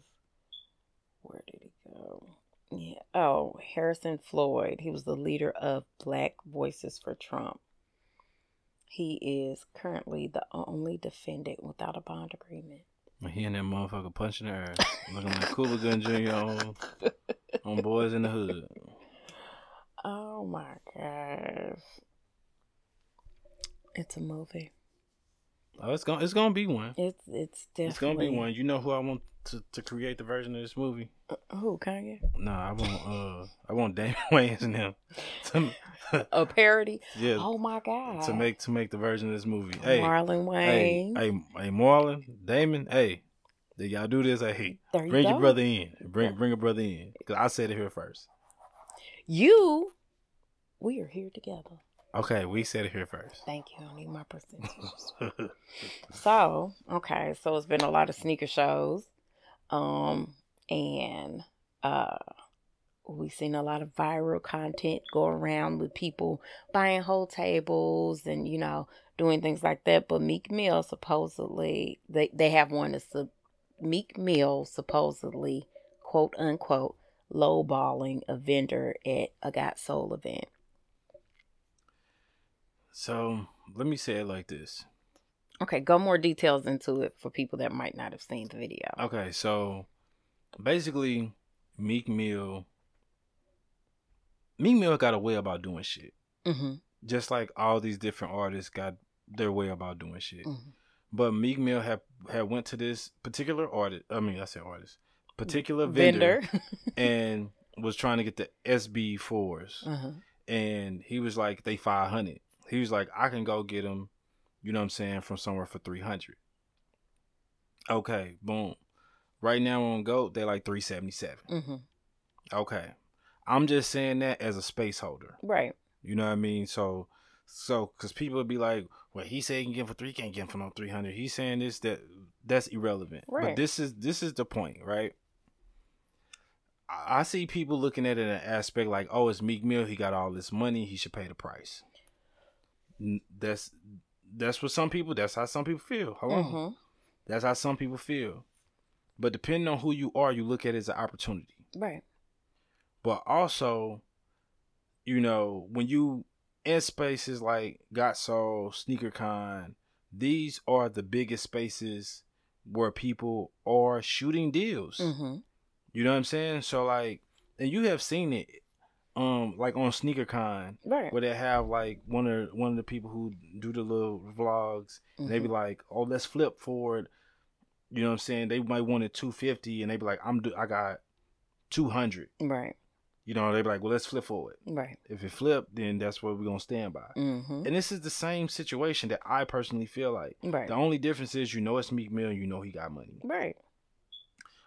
Speaker 2: where did he go? Yeah. Oh, Harrison Floyd. He was the leader of Black Voices for Trump. He is currently the only defendant without a bond agreement.
Speaker 1: He and that motherfucker punching her ass. Looking like Cuba Gooding Jr. on, on Boys in the Hood.
Speaker 2: Oh my gosh. It's a movie.
Speaker 1: Oh, it's gonna it's gonna be one.
Speaker 2: It's it's definitely
Speaker 1: It's gonna be one. You know who I want to, to create the version of this movie?
Speaker 2: Who Kanye?
Speaker 1: No, I want uh I want Damon Wayans and him to
Speaker 2: A parody.
Speaker 1: yeah
Speaker 2: Oh my god.
Speaker 1: to make to make the version of this movie. Hey,
Speaker 2: Marlon
Speaker 1: hey,
Speaker 2: Wayne.
Speaker 1: hey, hey, Marlon, Damon, hey, did y'all do this? Hey,
Speaker 2: there
Speaker 1: bring your brother in. Bring bring a brother in. Cause I said it here first.
Speaker 2: You, we are here together.
Speaker 1: Okay, we said it here first.
Speaker 2: Thank you. I need my percentages. so, okay, so it's been a lot of sneaker shows. Um, and uh we've seen a lot of viral content go around with people buying whole tables and you know doing things like that. But Meek Mill supposedly they they have one that's a Meek Mill supposedly quote unquote lowballing a vendor at a Got Sole event.
Speaker 1: So let me say it like this.
Speaker 2: Okay, go more details into it for people that might not have seen the video.
Speaker 1: Okay, so basically, Meek Mill, Meek Mill got a way about doing shit.
Speaker 2: Mm-hmm.
Speaker 1: Just like all these different artists got their way about doing shit.
Speaker 2: Mm-hmm.
Speaker 1: But Meek Mill had had went to this particular artist. I mean, I said artist, particular vendor,
Speaker 2: Vendor.
Speaker 1: and was trying to get the SB 4s
Speaker 2: uh-huh.
Speaker 1: and he was like, they five hundred. He was like, I can go get him, you know what I'm saying, from somewhere for three hundred. Okay, boom. Right now on Goat, they're like three seventy seven.
Speaker 2: Mm-hmm.
Speaker 1: Okay, I'm just saying that as a space holder.
Speaker 2: Right.
Speaker 1: You know what I mean? So, so because people would be like, well, he said he can get 'em for three, he can't get 'em for no three hundred. He's saying this that that's irrelevant.
Speaker 2: Right.
Speaker 1: But this is this is the point, right? I I see people looking at it in an aspect like, oh, it's Meek Mill. He got all this money. He should pay the price. That's that's what some people. That's how some people feel. Hold on.
Speaker 2: Mm-hmm.
Speaker 1: That's how some people feel. But depending on who you are, you look at it as an opportunity.
Speaker 2: Right.
Speaker 1: But also, you know, when you in spaces like Got Sole, sneaker con these are the biggest spaces where people are shooting deals.
Speaker 2: Mm-hmm.
Speaker 1: You know what I'm saying? So like, and you have seen it, um, like on SneakerCon,
Speaker 2: Right.
Speaker 1: where they have like one of one of the people who do the little vlogs, and they be
Speaker 2: Mhm.
Speaker 1: like, "Oh, let's flip forward." You know what I'm saying? They might want it 250, and they be like, "I'm do- I got 200."
Speaker 2: Right.
Speaker 1: You know, they be like, "Well, let's flip forward."
Speaker 2: Right.
Speaker 1: If it flipped, then that's what we're gonna stand by.
Speaker 2: Mm-hmm.
Speaker 1: And this is the same situation that I personally feel like.
Speaker 2: Right.
Speaker 1: The only difference is you know it's Meek Mill, you know he got money.
Speaker 2: Right.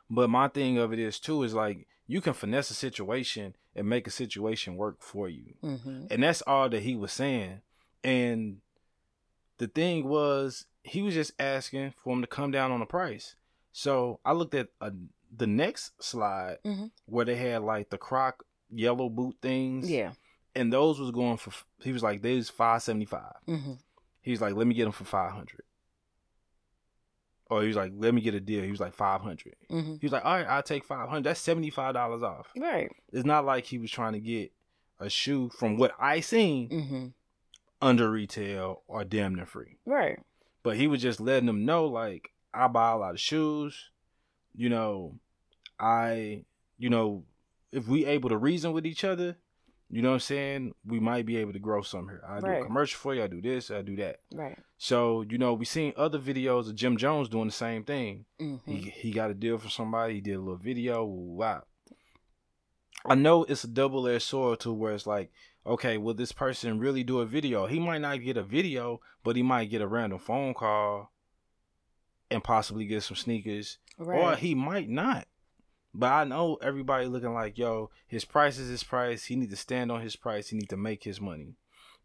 Speaker 1: But my thing of it is too is like you can finesse a situation and make a situation work for you.
Speaker 2: Mm-hmm.
Speaker 1: And that's all that he was saying. And the thing was, he was just asking for him to come down on the price. So I looked at uh the next slide
Speaker 2: Mhm.
Speaker 1: where they had like the croc yellow boot things.
Speaker 2: Yeah.
Speaker 1: And those was going for, he was like, they was 575
Speaker 2: Mm-hmm.
Speaker 1: He was like, let me get them for 500 Or he was like, let me get a deal. He was like, 500
Speaker 2: Mm-hmm.
Speaker 1: He was like, all right, I'll take 500 That's $75 off.
Speaker 2: Right.
Speaker 1: It's not like he was trying to get a shoe from what I seen
Speaker 2: Mm-hmm.
Speaker 1: under retail or damn near free.
Speaker 2: Right.
Speaker 1: But he was just letting them know, like, I buy a lot of shoes. You know, I, you know, if we able to reason with each other, you know what I'm saying? We might be able to grow some here. I do a commercial for you. I do this. I do that.
Speaker 2: Right.
Speaker 1: So you know, we seen other videos of Jim Jones doing the same thing.
Speaker 2: Mm-hmm.
Speaker 1: He he got a deal for somebody. He did a little video. Wow. I know it's a double edged sword to where it's like, okay, will this person really do a video? He might not get a video, but he might get a random phone call and possibly get some sneakers. Or he might not. But I know everybody looking like, yo, his price is his price. He need to stand on his price. He need to make his money.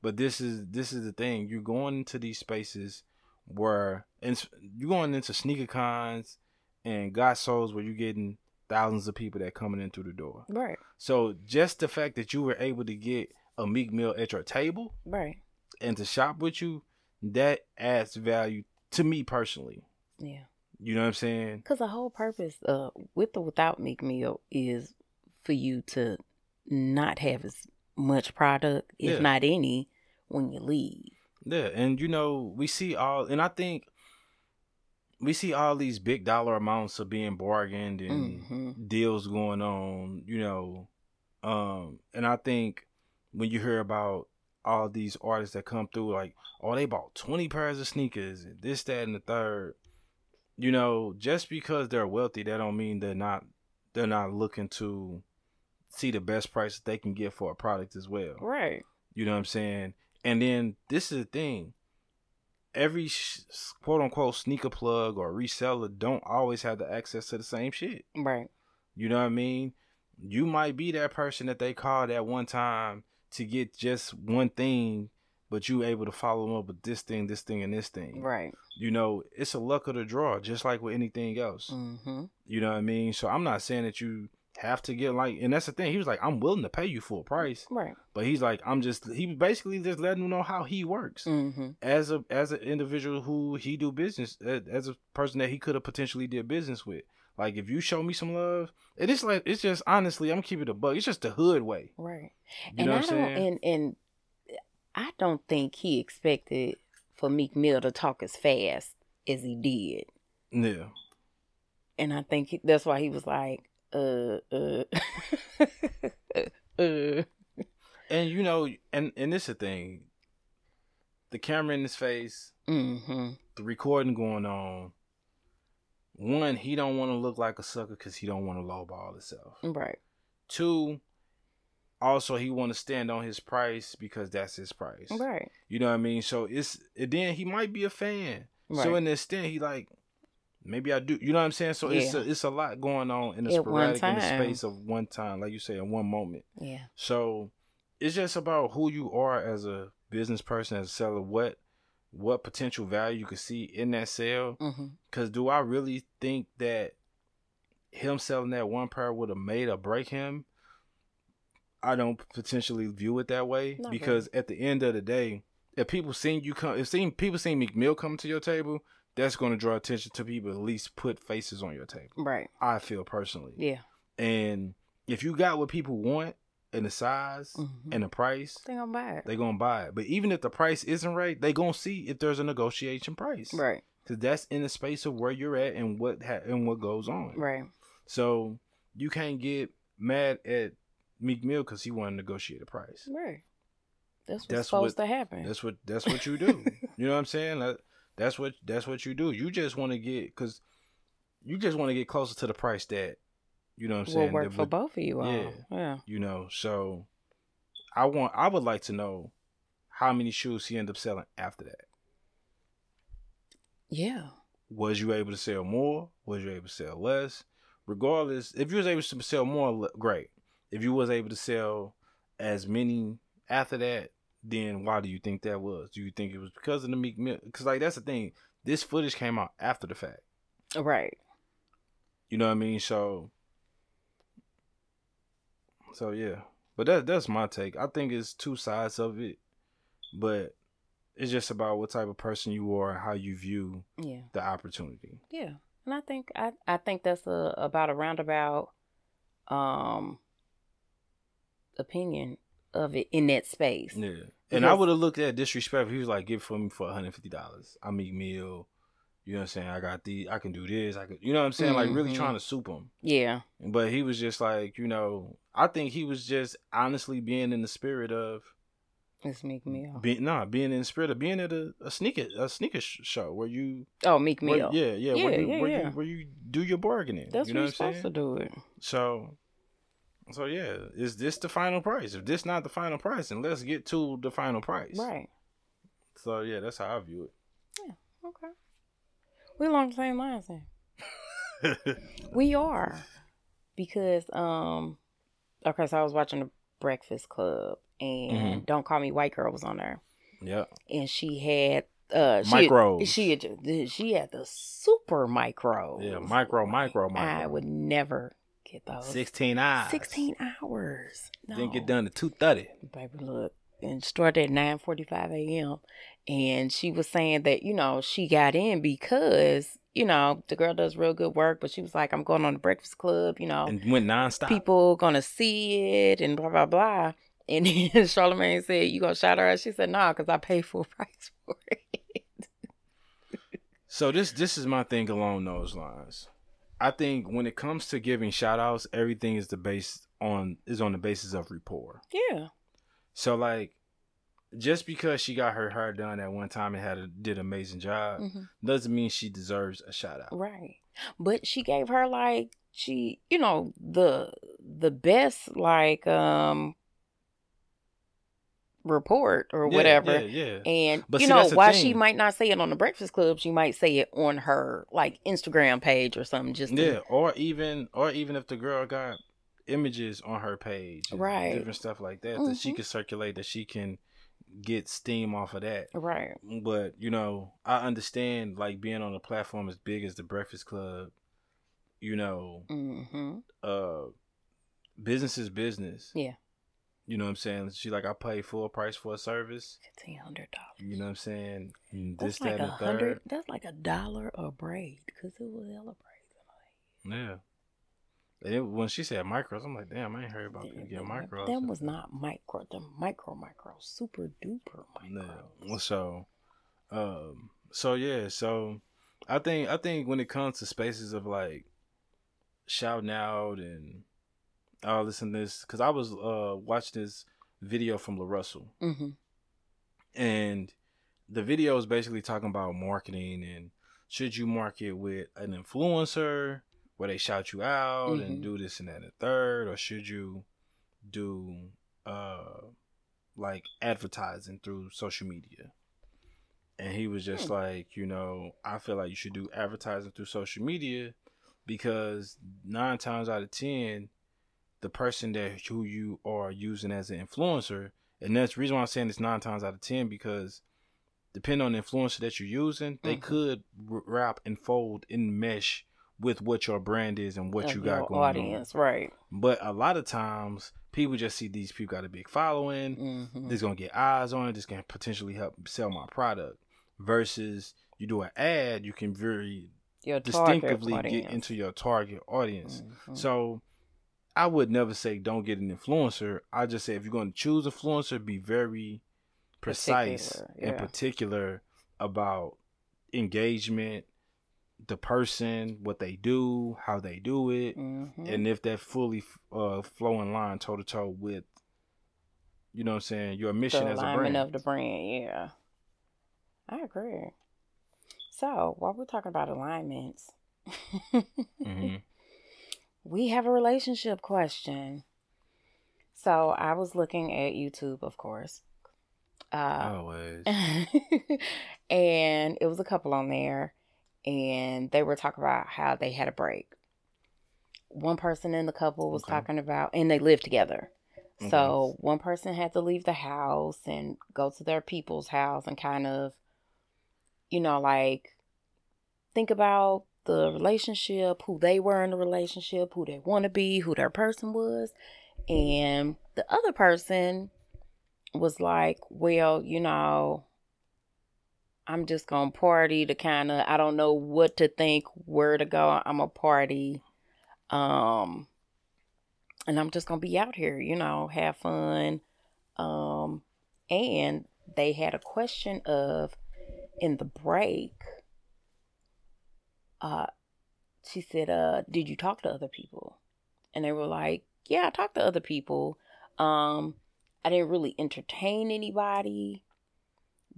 Speaker 1: But this is this is the thing. You're going into these spaces where and you're going into sneaker cons and got soles where you're getting thousands of people that coming in through the door.
Speaker 2: Right.
Speaker 1: So just the fact that you were able to get a Meek Mill at your table
Speaker 2: Right.
Speaker 1: and to shop with you, that adds value to me personally.
Speaker 2: Yeah.
Speaker 1: You know what I'm saying?
Speaker 2: Because the whole purpose, uh, with or without Meek Mill, is for you to not have as much product, if
Speaker 1: Yeah.
Speaker 2: not any, when you leave.
Speaker 1: Yeah, and you know, we see all and I think we see all these big dollar amounts of being bargained and
Speaker 2: hmm
Speaker 1: deals going on, you know. Um and I think when you hear about all these artists that come through like, oh, they bought 20 pairs of sneakers and this that and the third. You know, just because they're wealthy that don't mean they're not they're not looking to see the best price that they can get for a product as well.
Speaker 2: Right.
Speaker 1: You know what I'm saying? And then this is the thing. Every sh- quote unquote sneaker plug or reseller don't always have the access to the same shit.
Speaker 2: Right.
Speaker 1: You know what I mean? You might be that person that they called at one time to get just one thing, but you able to follow them up with this thing, this thing, and this thing.
Speaker 2: Right.
Speaker 1: You know, it's a luck of the draw, just like with anything else.
Speaker 2: hmm
Speaker 1: You know what I mean? So I'm not saying that you have to get like, and that's the thing. He was like, I'm willing to pay you full price,
Speaker 2: Right.
Speaker 1: but he's like, I'm just. He basically just letting them know how he works
Speaker 2: Mm-hmm.
Speaker 1: as a as an individual who he do business as as a person that he could have potentially did business with. Like if you show me some love, and it's like it's just honestly, I'm keeping it a bug. It's just the hood way.
Speaker 2: Right.
Speaker 1: You
Speaker 2: and
Speaker 1: know
Speaker 2: I
Speaker 1: what I'm
Speaker 2: don't
Speaker 1: saying?
Speaker 2: and and I don't think he expected for Meek Mill to talk as fast as he did.
Speaker 1: yeah.
Speaker 2: And I think he, that's why he was like, uh, uh, uh.
Speaker 1: And you know, and and this is the thing. The camera in his face,
Speaker 2: Mm-hmm.
Speaker 1: the recording going on. One, he don't want to look like a sucker because he don't want to lowball himself.
Speaker 2: Right.
Speaker 1: Two, also he want to stand on his price because that's his price.
Speaker 2: Right.
Speaker 1: You know what I mean? So it's and then he might be a fan.
Speaker 2: Right.
Speaker 1: So in this extent, he like maybe I do. You know what I'm saying? So it's a, it's a lot going on in a
Speaker 2: At
Speaker 1: sporadic in the space of one time, like you say, in one moment.
Speaker 2: yeah.
Speaker 1: So it's just about who you are as a business person, as a seller. What what potential value you could see in that sale?
Speaker 2: Mm-hmm.
Speaker 1: Because do I really think that him selling that one pair would have made or break him? I don't potentially view it that way
Speaker 2: Not
Speaker 1: because at the end of the day, if people seen you come, if seen people seen Meek Mill come to your table, that's going to draw attention to people. At least put faces on your table.
Speaker 2: Right.
Speaker 1: I feel personally,
Speaker 2: Yeah.
Speaker 1: and if you got what people want and the size
Speaker 2: Mhm.
Speaker 1: and the price,
Speaker 2: They gonna buy it.
Speaker 1: they gonna buy it. But even if the price isn't right, they're gonna see if there's a negotiation price,
Speaker 2: Right.
Speaker 1: Because that's in the space of where you're at and what ha- and what goes on.
Speaker 2: Right.
Speaker 1: So you can't get mad at Meek Mill because he wanted to negotiate a price.
Speaker 2: Right. That's what's
Speaker 1: That's
Speaker 2: supposed
Speaker 1: what-
Speaker 2: to happen.
Speaker 1: That's what that's what you do. you know what I'm saying? That, that's what that's what you do. You just want to get because you just want to get closer to the price that you know what I'm
Speaker 2: will
Speaker 1: saying.
Speaker 2: work
Speaker 1: that
Speaker 2: for
Speaker 1: would-
Speaker 2: both of you all.
Speaker 1: Yeah.
Speaker 2: Yeah.
Speaker 1: You know, so I want I would like to know how many shoes he ended up selling after that.
Speaker 2: Yeah.
Speaker 1: Was you able to sell more? Was you able to sell less? Regardless, if you was able to sell more, great. If you was able to sell as many after that, then why do you think that was? Do you think it was because of the Meek Mill? Because like that's the thing. This footage came out after the fact.
Speaker 2: Right.
Speaker 1: You know what I mean? So, so yeah. But that that's my take. I think it's two sides of it, but it's just about what type of person you are, how you view
Speaker 2: Yeah.
Speaker 1: the opportunity.
Speaker 2: Yeah. And I think I I think that's a about a roundabout um opinion of it in that space.
Speaker 1: Yeah. And I would have looked at disrespect. If he was like, "Give it for me for one hundred fifty dollars." I Meek Mill. You know what I'm saying? I got the. I can do this. I could. You know what I'm saying? Like really
Speaker 2: Mhm.
Speaker 1: trying to soup him.
Speaker 2: Yeah.
Speaker 1: But he was just like, you know, I think he was just honestly being in the spirit of
Speaker 2: It's Meek Mill.
Speaker 1: being nah, being in the spirit of being at a, a sneaker a sneaker show where you
Speaker 2: Oh, Meek
Speaker 1: where-
Speaker 2: Mill.
Speaker 1: yeah yeah where
Speaker 2: Yeah,
Speaker 1: you
Speaker 2: yeah,
Speaker 1: where
Speaker 2: yeah.
Speaker 1: you where you do your bargaining.
Speaker 2: That's
Speaker 1: you know
Speaker 2: what
Speaker 1: what
Speaker 2: you're
Speaker 1: I'm
Speaker 2: supposed
Speaker 1: saying?
Speaker 2: to do it.
Speaker 1: So so yeah, is this the final price? If this not the final price, then let's get to the final price.
Speaker 2: Right.
Speaker 1: So yeah, that's how I view it. Yeah.
Speaker 2: Okay. We along the same lines then. We are. Because um okay, so I was watching the Breakfast Club and
Speaker 1: Mhm.
Speaker 2: Don't Call Me White Girl was on there.
Speaker 1: yeah.
Speaker 2: And she had uh she
Speaker 1: Micros.
Speaker 2: She had, she had the super micro.
Speaker 1: Yeah, micro, micro, micro.
Speaker 2: I would never get those.
Speaker 1: Sixteen hours.
Speaker 2: 16 hours. No.
Speaker 1: Didn't get done to two thirty.
Speaker 2: Baby, look. And started at 9.45 a.m. And she was saying that, you know, she got in because, you know, the girl does real good work. But she was like, I'm going on the Breakfast Club, you know.
Speaker 1: And went nonstop.
Speaker 2: people gonna see it and blah, blah, blah. And then Charlemagne said, you gonna shout her out? She said, nah, because I paid full price for it.
Speaker 1: So this this is my thing along those lines. I think when it comes to giving shout outs, everything is the base on is on the basis of rapport.
Speaker 2: Yeah.
Speaker 1: So like just because she got her hair done at one time and had a did an amazing job
Speaker 2: Mhm.
Speaker 1: doesn't mean she deserves a shout out.
Speaker 2: Right. But she gave her like she, you know, the the best like um report or
Speaker 1: Yeah,
Speaker 2: whatever.
Speaker 1: Yeah, yeah.
Speaker 2: And
Speaker 1: But
Speaker 2: you
Speaker 1: see,
Speaker 2: know, why she might not say it on the Breakfast Club, she might say it on her like Instagram page or something. Just to-
Speaker 1: Yeah, or even or even if the girl got images on her page,
Speaker 2: Right.
Speaker 1: Different stuff like that that she
Speaker 2: Mhm.
Speaker 1: can circulate, that she can get steam off of that.
Speaker 2: right.
Speaker 1: But you know, I understand like being on a platform as big as the Breakfast Club. You know,
Speaker 2: Mm-hmm.
Speaker 1: uh, business is business.
Speaker 2: Yeah.
Speaker 1: You know what I'm saying? She like I pay full price for a service.
Speaker 2: Fifteen hundred dollars.
Speaker 1: You know what I'm saying? And This,
Speaker 2: That's like
Speaker 1: that,
Speaker 2: a
Speaker 1: and third.
Speaker 2: That's like a dollar a braid because it was hella braids.
Speaker 1: Yeah. And it, when she said micros, I'm like, damn, I ain't heard about people getting micros.
Speaker 2: Them was not micro. Them micro micro super duper micro.
Speaker 1: No. So, um, so yeah, so I think I think when it comes to spaces of like shouting out and all this and this, because I was uh watching this video from La Russell,
Speaker 2: Mm-hmm.
Speaker 1: and the video is basically talking about marketing and should you market with an influencer where they shout you out and
Speaker 2: Mhm.
Speaker 1: do this and that and third, or should you do uh like advertising through social media? And he was just
Speaker 2: Hmm.
Speaker 1: like, you know, I feel like you should do advertising through social media because nine times out of ten, the person that who you are using as an influencer, and that's the reason why I'm saying it's nine times out of ten because depending on the influencer that you're using, they
Speaker 2: Mhm.
Speaker 1: could wrap and fold and mesh with what your brand is and what
Speaker 2: Of
Speaker 1: you got going
Speaker 2: audience, right?
Speaker 1: But a lot of times, people just see these people got a big following.
Speaker 2: Mm-hmm.
Speaker 1: This gonna get eyes on it. This can potentially help sell my product. Versus you do an ad, you can very
Speaker 2: Your
Speaker 1: distinctively get into your target audience.
Speaker 2: Mhm.
Speaker 1: So I would never say don't get an influencer. I just say if you're going to choose a influencer, be very precise
Speaker 2: Particular,
Speaker 1: and particular about engagement, the person, what they do, how they do it,
Speaker 2: Mhm.
Speaker 1: and if that fully uh, flow in line toe to toe with, you know what I'm saying, your mission
Speaker 2: the
Speaker 1: as a brand.
Speaker 2: of the brand. Yeah, I agree. So while we're talking about alignments,
Speaker 1: hmm
Speaker 2: we have a relationship question. So I was looking at YouTube, of course. Uh,
Speaker 1: Always.
Speaker 2: and it was a couple on there, and they were talking about how they had a break. One person in the couple was
Speaker 1: Okay.
Speaker 2: talking about, and they lived together.
Speaker 1: Okay.
Speaker 2: So one person had to leave the house and go to their people's house and kind of, you know, like think about the relationship, who they were in the relationship, who they want to be, who their person was. And the other person was like, well, you know, I'm just going to party to kind of, I don't know what to think, where to go. I'm a party. Um, and I'm just gonna be out here, you know, have fun. Um, and they had a question of in the break. Uh, she said, "Uh, did you talk to other people?" And they were like, "Yeah, I talked to other people. Um, I didn't really entertain anybody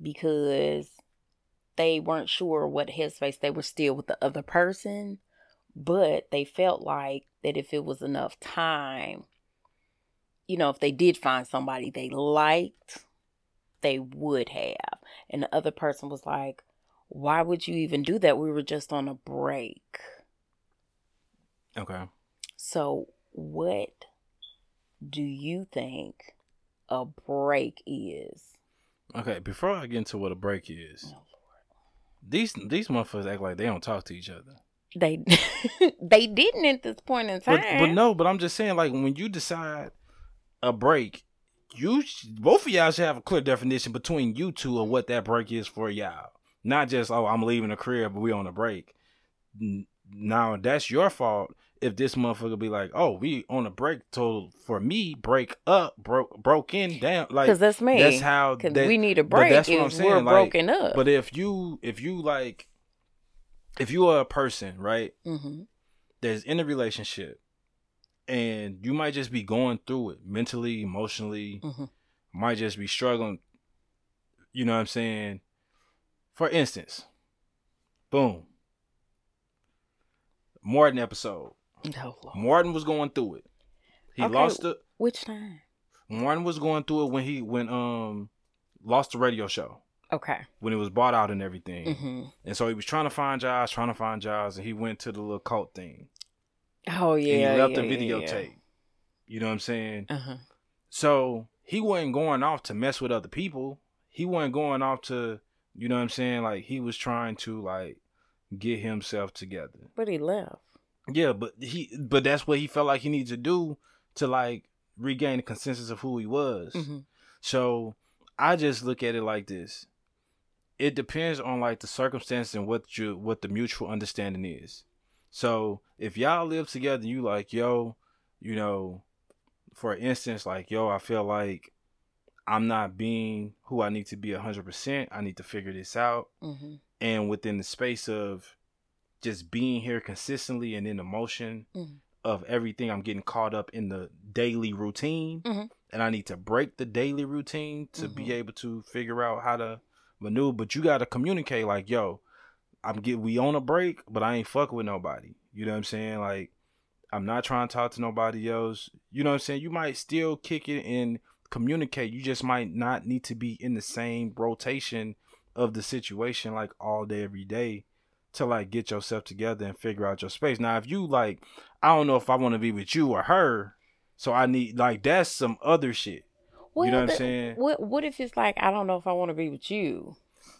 Speaker 2: because they weren't sure what headspace they were still with the other person." but they felt like that if it was enough time, you know, if they did find somebody they liked, they would have. And the other person was like, why would you even do that? We were just on a break.
Speaker 1: Okay.
Speaker 2: So, what do you think a break is?
Speaker 1: Okay. Before I get into what a break is,
Speaker 2: Oh,
Speaker 1: these these motherfuckers act like they don't talk to each other.
Speaker 2: They they didn't at this point in time.
Speaker 1: But but no, but I'm just saying, like when you decide a break, you sh- both of y'all should have a clear definition between you two of what that break is for y'all. Not just oh I'm leaving the crib, but we on a break. Now that's your fault if this motherfucker be like, oh we on a break. So for me, break up, broke broken down. Like
Speaker 2: Because that's me.
Speaker 1: that's how. That-
Speaker 2: we need a
Speaker 1: but
Speaker 2: break
Speaker 1: that's what I'm saying,
Speaker 2: we're
Speaker 1: like,
Speaker 2: broken up.
Speaker 1: But if you if you like, if you are a person right
Speaker 2: hmm
Speaker 1: that's in a relationship and you might just be going through it mentally, emotionally,
Speaker 2: Mhm.
Speaker 1: might just be struggling. You know what I'm saying? For instance, boom. Martin episode.
Speaker 2: No, Lord.
Speaker 1: Martin was going through it. He
Speaker 2: Okay.
Speaker 1: lost it.
Speaker 2: Which time?
Speaker 1: Martin was going through it when he when um lost the radio show.
Speaker 2: Okay.
Speaker 1: When it was bought out and everything.
Speaker 2: hmm
Speaker 1: And so he was trying to find jobs, trying to find jobs, and he went to the little cult thing.
Speaker 2: Oh yeah.
Speaker 1: and he left
Speaker 2: yeah,
Speaker 1: the
Speaker 2: yeah,
Speaker 1: videotape. You know what I'm saying?
Speaker 2: Uh-huh.
Speaker 1: So he wasn't going off to mess with other people. He wasn't going off to, you know what I'm saying? Like he was trying to like get himself together.
Speaker 2: But he left.
Speaker 1: Yeah, but he, but that's what he felt like he needs to do to like regain the consensus of who he was.
Speaker 2: hmm
Speaker 1: So I just look at it like this. It depends on like the circumstance and what you what the mutual understanding is. So if y'all live together, you like, yo, you know, for instance, like, yo, I feel like I'm not being who I need to be hundred percent. I need to figure this out.
Speaker 2: hmm
Speaker 1: And within the space of just being here consistently and in the motion
Speaker 2: Mhm.
Speaker 1: of everything, I'm getting caught up in the daily routine.
Speaker 2: Mhm.
Speaker 1: And I need to break the daily routine to be able to figure out how to maneuver. But you gotta communicate like, yo, I'm get we on a break, but I ain't fuck with nobody. You know what I'm saying? Like, I'm not trying to talk to nobody else. You know what I'm saying? You might still kick it and communicate. You just might not need to be in the same rotation of the situation like all day every day to like get yourself together and figure out your space. Now, if you like, I don't know if I want to be with you or her, so I need like that's some other shit.
Speaker 2: Well,
Speaker 1: you know what I'm saying?
Speaker 2: What What if it's like I don't know if I want to be with you,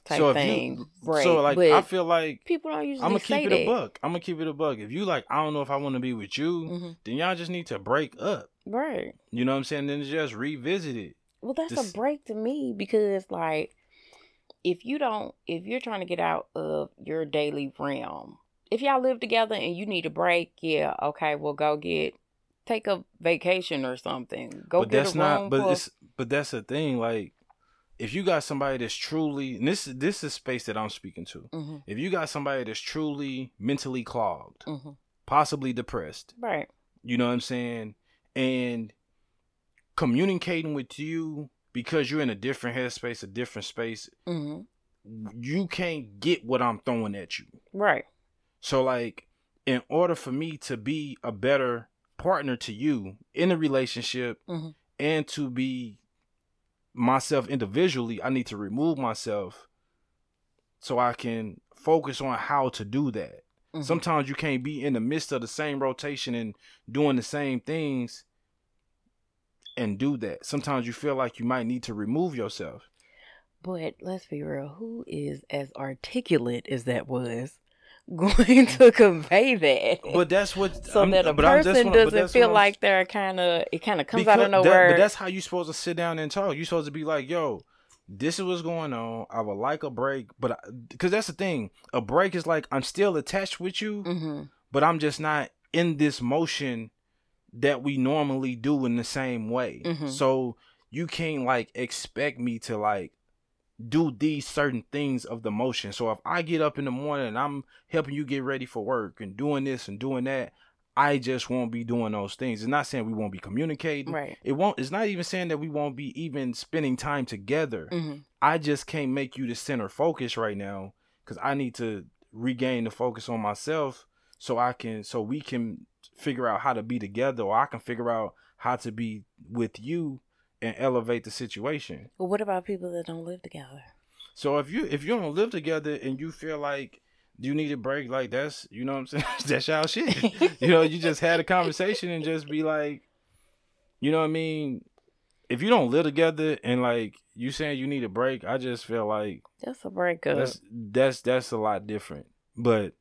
Speaker 2: type
Speaker 1: so
Speaker 2: thing?
Speaker 1: you,
Speaker 2: break,
Speaker 1: so like I feel like
Speaker 2: people don't usually
Speaker 1: I'm gonna keep it
Speaker 2: that.
Speaker 1: a buck. I'm gonna keep it a buck. If you like, I don't know if I want to be with you,
Speaker 2: hmm
Speaker 1: then y'all just need to break up.
Speaker 2: Right.
Speaker 1: You know what I'm saying? Then just revisit it.
Speaker 2: Well, that's
Speaker 1: Just-
Speaker 2: a break to me because, like, if you don't, if you're trying to get out of your daily realm, if y'all live together and you need a break, yeah, okay, well, go get, take a vacation or something. Go
Speaker 1: but
Speaker 2: get
Speaker 1: that's
Speaker 2: a
Speaker 1: not. But
Speaker 2: for-
Speaker 1: it's but that's the thing. Like, if you got somebody that's truly, and this this is space that I'm speaking to.
Speaker 2: Mhm,
Speaker 1: If you got somebody that's truly mentally clogged,
Speaker 2: mhm.
Speaker 1: possibly depressed,
Speaker 2: right.
Speaker 1: you know what I'm saying, and communicating with you because you're in a different headspace, a different space,
Speaker 2: hmm
Speaker 1: you can't get what I'm throwing at you.
Speaker 2: Right.
Speaker 1: So like in order for me to be a better partner to you in a relationship
Speaker 2: Mhm.
Speaker 1: and to be myself individually, I need to remove myself so I can focus on how to do that.
Speaker 2: Mhm.
Speaker 1: Sometimes you can't be in the midst of the same rotation and doing the same things and do that. Sometimes you feel like you might need to remove yourself.
Speaker 2: But let's be real, who is as articulate as that was going to convey that?
Speaker 1: But that's what
Speaker 2: so
Speaker 1: I'm-
Speaker 2: that a
Speaker 1: but
Speaker 2: person
Speaker 1: what-
Speaker 2: doesn't feel like they're kind of it kind of comes out of
Speaker 1: that-
Speaker 2: nowhere.
Speaker 1: but that's how you're supposed to sit down and talk. You're supposed to be like, "Yo, this is what's going on. I would like a break, but because that's the thing, a break is like I'm still attached with you,
Speaker 2: hmm
Speaker 1: but I'm just not in this motion that we normally do in the same way.
Speaker 2: Mhm.
Speaker 1: So you can't like expect me to like do these certain things of the motion. So if I get up in the morning and I'm helping you get ready for work and doing this and doing that, I just won't be doing those things. It's not saying we won't be communicating.
Speaker 2: Right.
Speaker 1: It won't it's not even saying that we won't be even spending time together.
Speaker 2: hmm
Speaker 1: I just can't make you the center focus right now cuz I need to regain the focus on myself so I can so we can figure out how to be together or I can figure out how to be with you and elevate the situation.
Speaker 2: But what about people that don't live together?
Speaker 1: So if you if you don't live together and you feel like you need a break, like that's you know what I'm saying, that's y'all shit. you know, you just had a conversation and just be like, you know what I mean. If you don't live together and like you saying you need a break, I just feel like
Speaker 2: That's a breakup.
Speaker 1: that's that's that's a lot different. But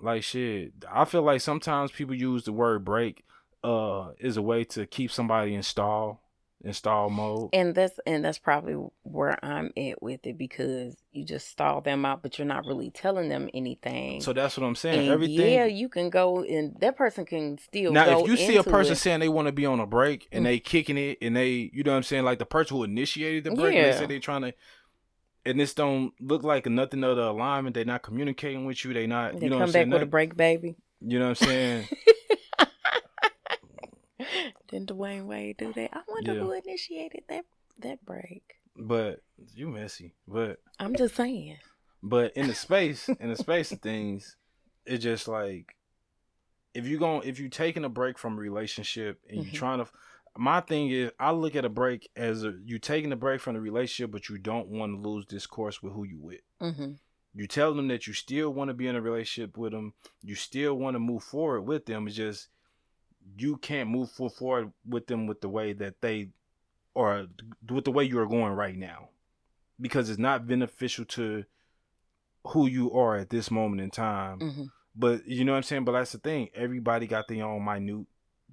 Speaker 1: like shit, I feel like sometimes people use the word break uh is a way to keep somebody in stall in stall mode.
Speaker 2: and that's and that's probably where I'm at with it because you just stall them out, but you're not really telling them anything.
Speaker 1: So that's what I'm saying.
Speaker 2: and
Speaker 1: Everything
Speaker 2: yeah, you can go and that person can still
Speaker 1: Now, if you see a person
Speaker 2: it.
Speaker 1: saying they want to be on a break and
Speaker 2: Mm.
Speaker 1: they kicking it and they, you know what I'm saying, like the person who initiated the break, and
Speaker 2: Yeah.
Speaker 1: they say they trying to, and this don't look like nothing of the alignment. They're not communicating with you. They not,
Speaker 2: they
Speaker 1: you know
Speaker 2: come
Speaker 1: what I'm
Speaker 2: back
Speaker 1: saying.
Speaker 2: with a break, baby.
Speaker 1: you know what I'm saying.
Speaker 2: Didn't Dwyane Wade do that? I wonder
Speaker 1: Yeah.
Speaker 2: who initiated that that break.
Speaker 1: but you messy. But
Speaker 2: I'm just saying.
Speaker 1: but in the space, in the space of things, it's just like if you going if you taking a break from a relationship and you
Speaker 2: Mhm.
Speaker 1: trying to. My thing is, I look at a break as a, you taking a break from the relationship, but you don't want to lose discourse with who you with.
Speaker 2: hmm
Speaker 1: you tell them that you still want to be in a relationship with them you still want to move forward with them it's just you can't move full forward with them with the way that they or with the way you are going right now because it's not beneficial to who you are at this moment in time
Speaker 2: hmm
Speaker 1: but you know what i'm saying but that's the thing everybody got their own minute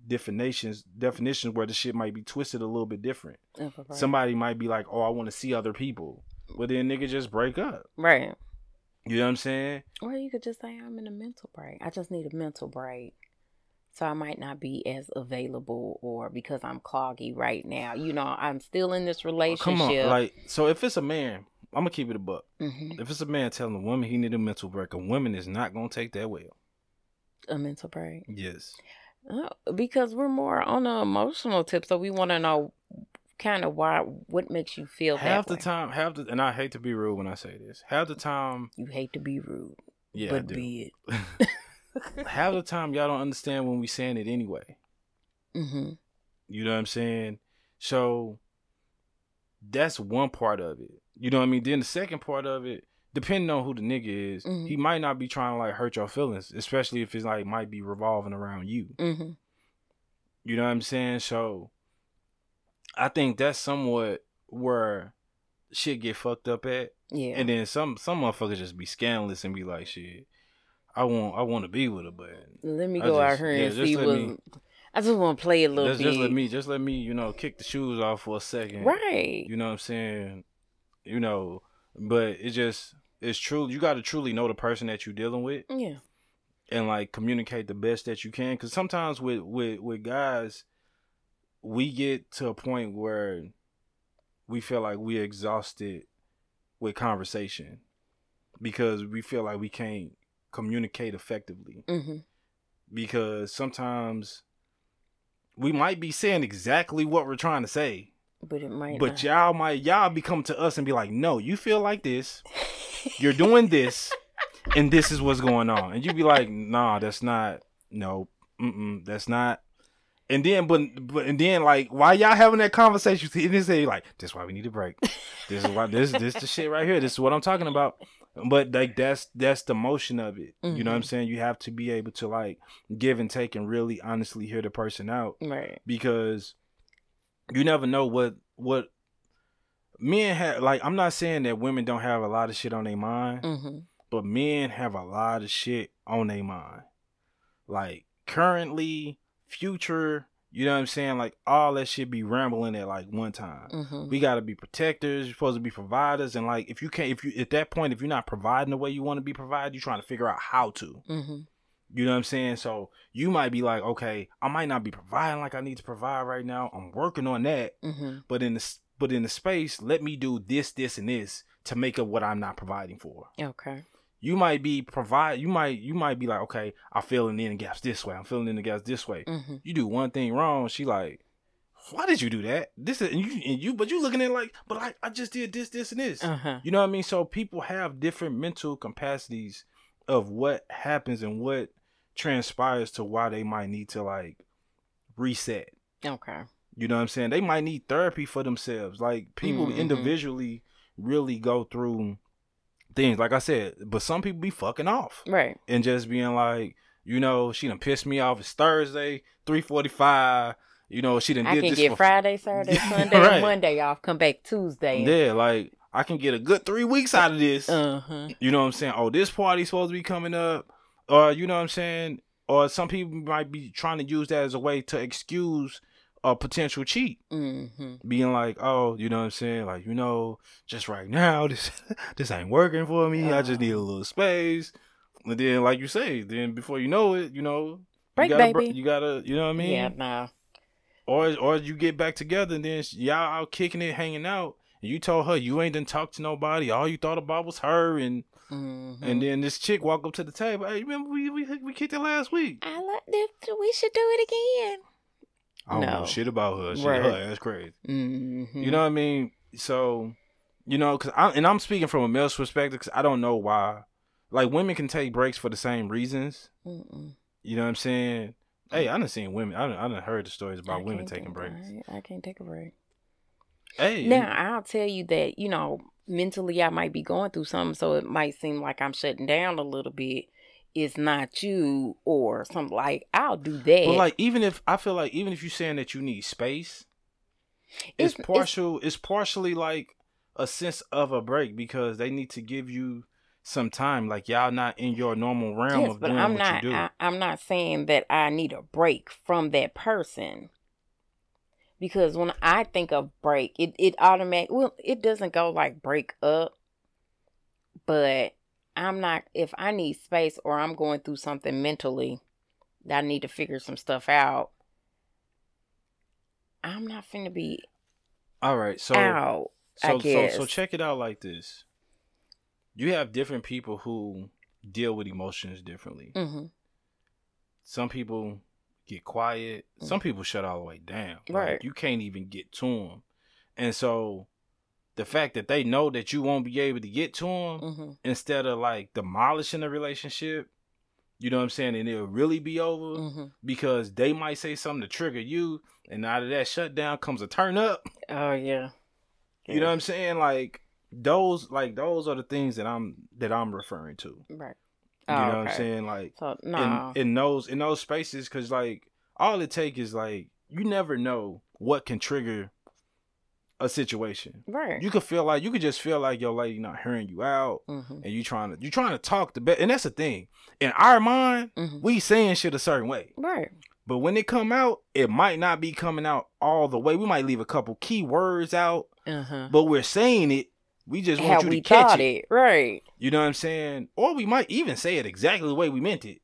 Speaker 1: definitions definitions where the shit might be twisted a little bit different.
Speaker 2: A.
Speaker 1: Somebody might be like, "Oh, I want to see other people," but then nigga just break up.
Speaker 2: right.
Speaker 1: You know what I'm saying?
Speaker 2: Or you could just say I'm in a mental break. I just need a mental break. So I might not be as available or because I'm cloggy right now. You know, I'm still in this relationship.
Speaker 1: Come on, like so. If it's a man, I'm gonna keep it a buck.
Speaker 2: Mhm.
Speaker 1: If it's a man telling a woman he need a mental break, a woman is not gonna take that well.
Speaker 2: a mental break.
Speaker 1: Yes.
Speaker 2: Oh, because we're more on the emotional tip, so we want to know kind of why what makes you feel
Speaker 1: half the
Speaker 2: way.
Speaker 1: time, half the, and I hate to be rude when I say this. Half the time,
Speaker 2: You hate to be rude,
Speaker 1: yeah,
Speaker 2: but
Speaker 1: do.
Speaker 2: be
Speaker 1: half the time, y'all don't understand when we saying it anyway.
Speaker 2: it. hmm
Speaker 1: You know what I'm saying? So that's one part of it. You know what I mean? Then the second part of it, depending on who the nigga is,
Speaker 2: Mhm.
Speaker 1: he might not be trying to like hurt your feelings, especially if it's like might be revolving around you.
Speaker 2: hmm
Speaker 1: You know what I'm saying? So I think that's somewhat where shit get fucked up at.
Speaker 2: Yeah.
Speaker 1: And then some some motherfuckers just be scandalous and be like, shit, I want I want to be with her, but
Speaker 2: let me
Speaker 1: I
Speaker 2: go out here
Speaker 1: yeah,
Speaker 2: and see what.
Speaker 1: me-
Speaker 2: I just want to play a little
Speaker 1: just,
Speaker 2: bit.
Speaker 1: just let me just let me, you know, kick the shoes off for a second.
Speaker 2: Right.
Speaker 1: You know what I'm saying? You know, but it just it's true. You got to truly know the person that you're dealing with
Speaker 2: Yeah.
Speaker 1: and like communicate the best that you can. Because sometimes with with with guys, we get to a point where we feel like we're exhausted with conversation because we feel like we can't communicate effectively.
Speaker 2: hmm
Speaker 1: Because sometimes we might be saying exactly what we're trying to say,
Speaker 2: But it might.
Speaker 1: but y'all might y'all be coming to us and be like, "No, you feel like this. You're doing this, and this is what's going on." And you'd be like, "Nah, that's not. No, mm-mm, that's not." And then, but, but, and then, like, why y'all having that conversation? And then say, like, this is why we need a break. This is why this, this, the shit right here. This is what I'm talking about. But like, that's that's the motion of it. You know what I'm saying? You have to be able to like give and take and really honestly hear the person out
Speaker 2: right.
Speaker 1: because you never know what what men have like i'm not saying that women don't have a lot of shit on their mind
Speaker 2: hmm
Speaker 1: but men have a lot of shit on their mind like currently future you know what i'm saying like all that shit be rambling at like one time
Speaker 2: hmm
Speaker 1: we gotta be protectors you're supposed to be providers and like if you can't if you at that point if you're not providing the way you want to be provided you're trying to figure out how to
Speaker 2: hmm
Speaker 1: you know what I'm saying? So you might be like, okay, I might not be providing like I need to provide right now. I'm working on that,
Speaker 2: hmm
Speaker 1: but in the but in the space, let me do this, this, and this to make up what I'm not providing for.
Speaker 2: Okay.
Speaker 1: You might be provide. You might you might be like, okay, I'm filling in the gaps this way. I'm filling in the gaps this way.
Speaker 2: hmm
Speaker 1: You do one thing wrong, she like, why did you do that? This is and you and you, but you looking at it like, but I I just did this, this, and this.
Speaker 2: Uh huh.
Speaker 1: You know what I mean? So people have different mental capacities of what happens and what transpires to why they might need to like reset.
Speaker 2: Okay.
Speaker 1: You know what I'm saying? They might need therapy for themselves. Like people
Speaker 2: Mhm.
Speaker 1: individually really go through things. Like I said, but some people be fucking off
Speaker 2: Right.
Speaker 1: and just being like, you know, she done pissed me off. It's Thursday, three forty five. You know, she done
Speaker 2: I
Speaker 1: did
Speaker 2: can
Speaker 1: this
Speaker 2: get
Speaker 1: for
Speaker 2: Friday, Saturday, Sunday,
Speaker 1: right.
Speaker 2: and Monday off. Come back Tuesday.
Speaker 1: yeah, like I can get a good three weeks out of this.
Speaker 2: Uh huh.
Speaker 1: You know what I'm saying? Oh, this party's supposed to be coming up. Or you know what I'm saying? Or some people might be trying to use that as a way to excuse a potential cheat.
Speaker 2: hmm
Speaker 1: Being like, oh, you know what I'm saying? Like, you know, just right now, this this ain't working for me. I just need a little space. And then, like you say, then before you know it, you know,
Speaker 2: Break,
Speaker 1: you gotta,
Speaker 2: baby.
Speaker 1: you gotta, you know what I mean?
Speaker 2: yeah. Nah.
Speaker 1: Or or you get back together and then y'all out kicking it, hanging out. And you told her you ain't done talk to nobody. All you thought about was her and
Speaker 2: hmm
Speaker 1: and then this chick walk up to the table. Hey, remember we we we kicked it last week?
Speaker 2: I like this. We should do it again.
Speaker 1: I don't know shit about her. Shit,
Speaker 2: Right.
Speaker 1: her that's crazy.
Speaker 2: hmm
Speaker 1: You know what I mean? So, you know, cause I and I'm speaking from a male's perspective because I don't know why. Like women can take breaks for the same reasons.
Speaker 2: Mm-mm.
Speaker 1: You know what I'm saying? Hey, I done seen women. I done, I done heard the stories
Speaker 2: I
Speaker 1: about women taking breaks.
Speaker 2: I, I can't take a break.
Speaker 1: Hey,
Speaker 2: Now I'll tell you that you know mentally I might be going through something, so it might seem like I'm shutting down a little bit. It's not you or something like I'll do that.
Speaker 1: but like even if I feel like even if you're saying that you need space, it's,
Speaker 2: It's- it's-
Speaker 1: partial. It's, partially like a sense of a break because they need to give you some time. Like y'all not in your normal realm
Speaker 2: yes,
Speaker 1: of doing
Speaker 2: I'm
Speaker 1: what
Speaker 2: not.
Speaker 1: you do.
Speaker 2: I, I'm not saying that I need a break from that person. Because when I think of break, it it automatic. Well, it doesn't go like break up, but I'm not. If I need space or I'm going through something mentally that I need to figure some stuff out, I'm not finna be
Speaker 1: All right, so
Speaker 2: out.
Speaker 1: So so so check it out like this. You have different people who deal with emotions differently.
Speaker 2: hmm
Speaker 1: Some people get quiet. Some people shut all the way down. Like,
Speaker 2: Right.
Speaker 1: you can't even get to them, and so the fact that they know that you won't be able to get to them,
Speaker 2: hmm
Speaker 1: instead of like demolishing the relationship, you know what I'm saying, and it'll really be over
Speaker 2: hmm
Speaker 1: because they might say something to trigger you, and out of that shutdown comes a turn up.
Speaker 2: Oh yeah.
Speaker 1: You know what I'm saying? Like those, like those are the things that I'm that I'm referring to.
Speaker 2: Right.
Speaker 1: You
Speaker 2: Oh,
Speaker 1: know what I'm saying? Like
Speaker 2: So no.
Speaker 1: in in those in those spaces, because like all it take is like you never know what can trigger a situation.
Speaker 2: right.
Speaker 1: You could feel like you could just feel like your lady not hearing you out,
Speaker 2: hmm
Speaker 1: and you trying to you trying to talk the best. And that's the thing. In our mind,
Speaker 2: hmm
Speaker 1: we saying shit a certain way,
Speaker 2: Right.
Speaker 1: but when it come out, it might not be coming out all the way. We might leave a couple key words out,
Speaker 2: Uh huh.
Speaker 1: but we're saying it. We just want
Speaker 2: How
Speaker 1: you to catch it.
Speaker 2: it. Right.
Speaker 1: You know what I'm saying? Or we might even say it exactly the way we meant it.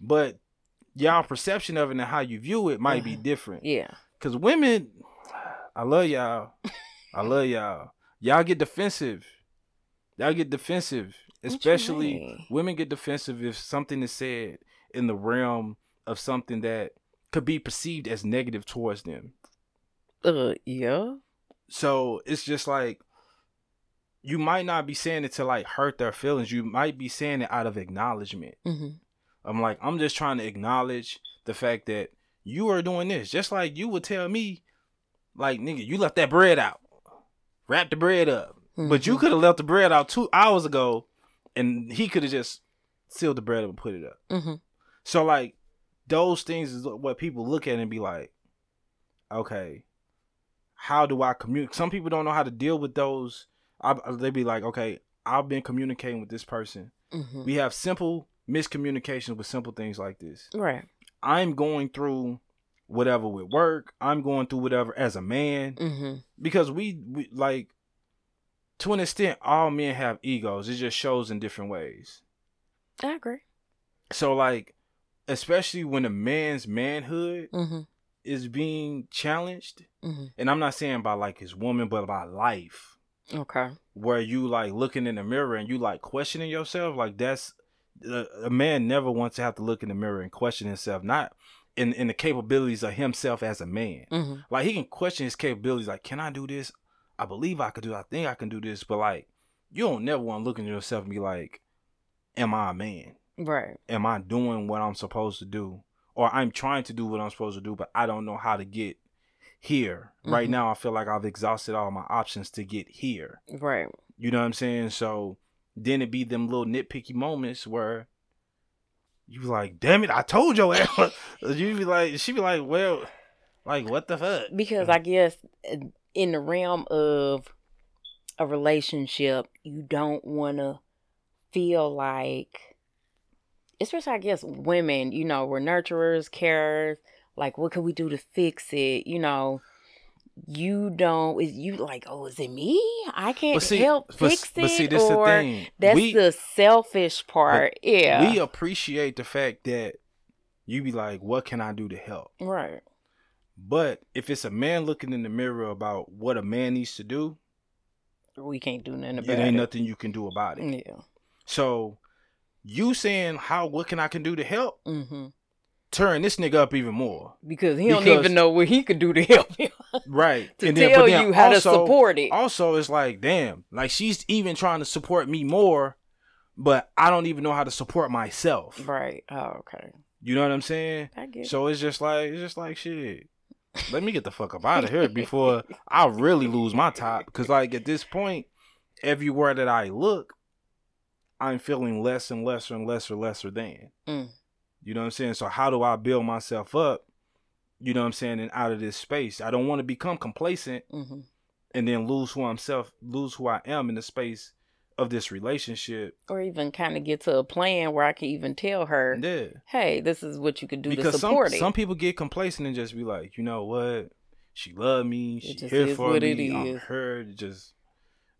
Speaker 1: But y'all perception of it and how you view it might be
Speaker 2: Mhm.
Speaker 1: different.
Speaker 2: Yeah.
Speaker 1: Cause women, I love y'all. I love y'all. Y'all get defensive. Y'all get defensive. Especially women get defensive if something is said in the realm of something that could be perceived as negative towards them.
Speaker 2: Uh. Yeah.
Speaker 1: So it's just like you might not be saying it to like hurt their feelings. You might be saying it out of acknowledgement.
Speaker 2: hmm
Speaker 1: I'm like, I'm just trying to acknowledge the fact that you are doing this. Just like you would tell me, like, nigga, you left that bread out. Wrap the bread up. But you
Speaker 2: Mhm.
Speaker 1: could have left the bread out two hours ago and he could have just sealed the bread up and put it up.
Speaker 2: hmm
Speaker 1: So like those things is what people look at and be like, okay, how do I communicate? Some people don't know how to deal with those. I, they be like, okay, I've been communicating with this person.
Speaker 2: hmm
Speaker 1: We have simple miscommunications with simple things like this.
Speaker 2: Right.
Speaker 1: I'm going through whatever with work. I'm going through whatever as a man
Speaker 2: hmm
Speaker 1: because we, we like to an extent all men have egos. It just shows in different ways.
Speaker 2: I agree.
Speaker 1: So like especially when a man's manhood
Speaker 2: hmm
Speaker 1: is being challenged,
Speaker 2: hmm
Speaker 1: and I'm not saying by like his woman, but by life,
Speaker 2: Okay.
Speaker 1: where you like looking in the mirror and you like questioning yourself, like that's a, a man never wants to have to look in the mirror and question himself, not in in the capabilities of himself as a man.
Speaker 2: hmm
Speaker 1: Like he can question his capabilities, like, can I do this? I believe I could do. it. I think I can do this, but like, you don't never want to look into yourself and be like, am I a man?
Speaker 2: Right.
Speaker 1: am I doing what I'm supposed to do? Or I'm trying to do what I'm supposed to do, but I don't know how to get here. Right
Speaker 2: Mhm.
Speaker 1: now, I feel like I've exhausted all my options to get here.
Speaker 2: Right.
Speaker 1: You know what I'm saying? So then it be them little nitpicky moments where you be like, damn it, I told your ass. you be like, she be like, well, like, what the fuck?
Speaker 2: Because I guess in the realm of a relationship, you don't want to feel like, especially I guess women, you know, we're nurturers, carers. Like, what can we do to fix it? You know, you don't. Is you like, oh, is it me? I can't
Speaker 1: see,
Speaker 2: help
Speaker 1: but,
Speaker 2: fix
Speaker 1: but see,
Speaker 2: it,
Speaker 1: this the thing.
Speaker 2: that's
Speaker 1: we,
Speaker 2: the selfish part. yeah.
Speaker 1: we appreciate the fact that you be like, what can I do to help?
Speaker 2: right.
Speaker 1: But if it's a man looking in the mirror about what a man needs to do,
Speaker 2: We can't do nothing about it
Speaker 1: ain't
Speaker 2: it.
Speaker 1: nothing you can do about it.
Speaker 2: Yeah.
Speaker 1: So you saying how what can I can do to help?
Speaker 2: hmm
Speaker 1: Turn this nigga up even more.
Speaker 2: Because he don't even know what he could do to help him.
Speaker 1: Right.
Speaker 2: to
Speaker 1: And then-
Speaker 2: tell
Speaker 1: then
Speaker 2: you how to support it.
Speaker 1: Also it's like, damn, like she's even trying to support me more, but I don't even know how to support myself.
Speaker 2: Right. Oh, okay.
Speaker 1: You know what I'm saying?
Speaker 2: I get
Speaker 1: So it's just like it's just like shit. Let me get the fuck up out of here before I really lose my top. Because like at this point, everywhere that I look, I'm feeling less and lesser and lesser lesser than.
Speaker 2: Mm.
Speaker 1: You know what I'm saying? So how do I build myself up? You know what I'm saying? And out of this space, I don't want to become complacent
Speaker 2: hmm
Speaker 1: and then lose who I'm self, lose who I am in the space of this relationship.
Speaker 2: Or even kind of get to a plan where I can even tell her,
Speaker 1: Yeah.
Speaker 2: hey, this is what you could do to
Speaker 1: Because some
Speaker 2: it.
Speaker 1: some people get complacent and just be like, you know what? She love me. She
Speaker 2: just
Speaker 1: here for
Speaker 2: what
Speaker 1: me.
Speaker 2: it
Speaker 1: I'm her. It just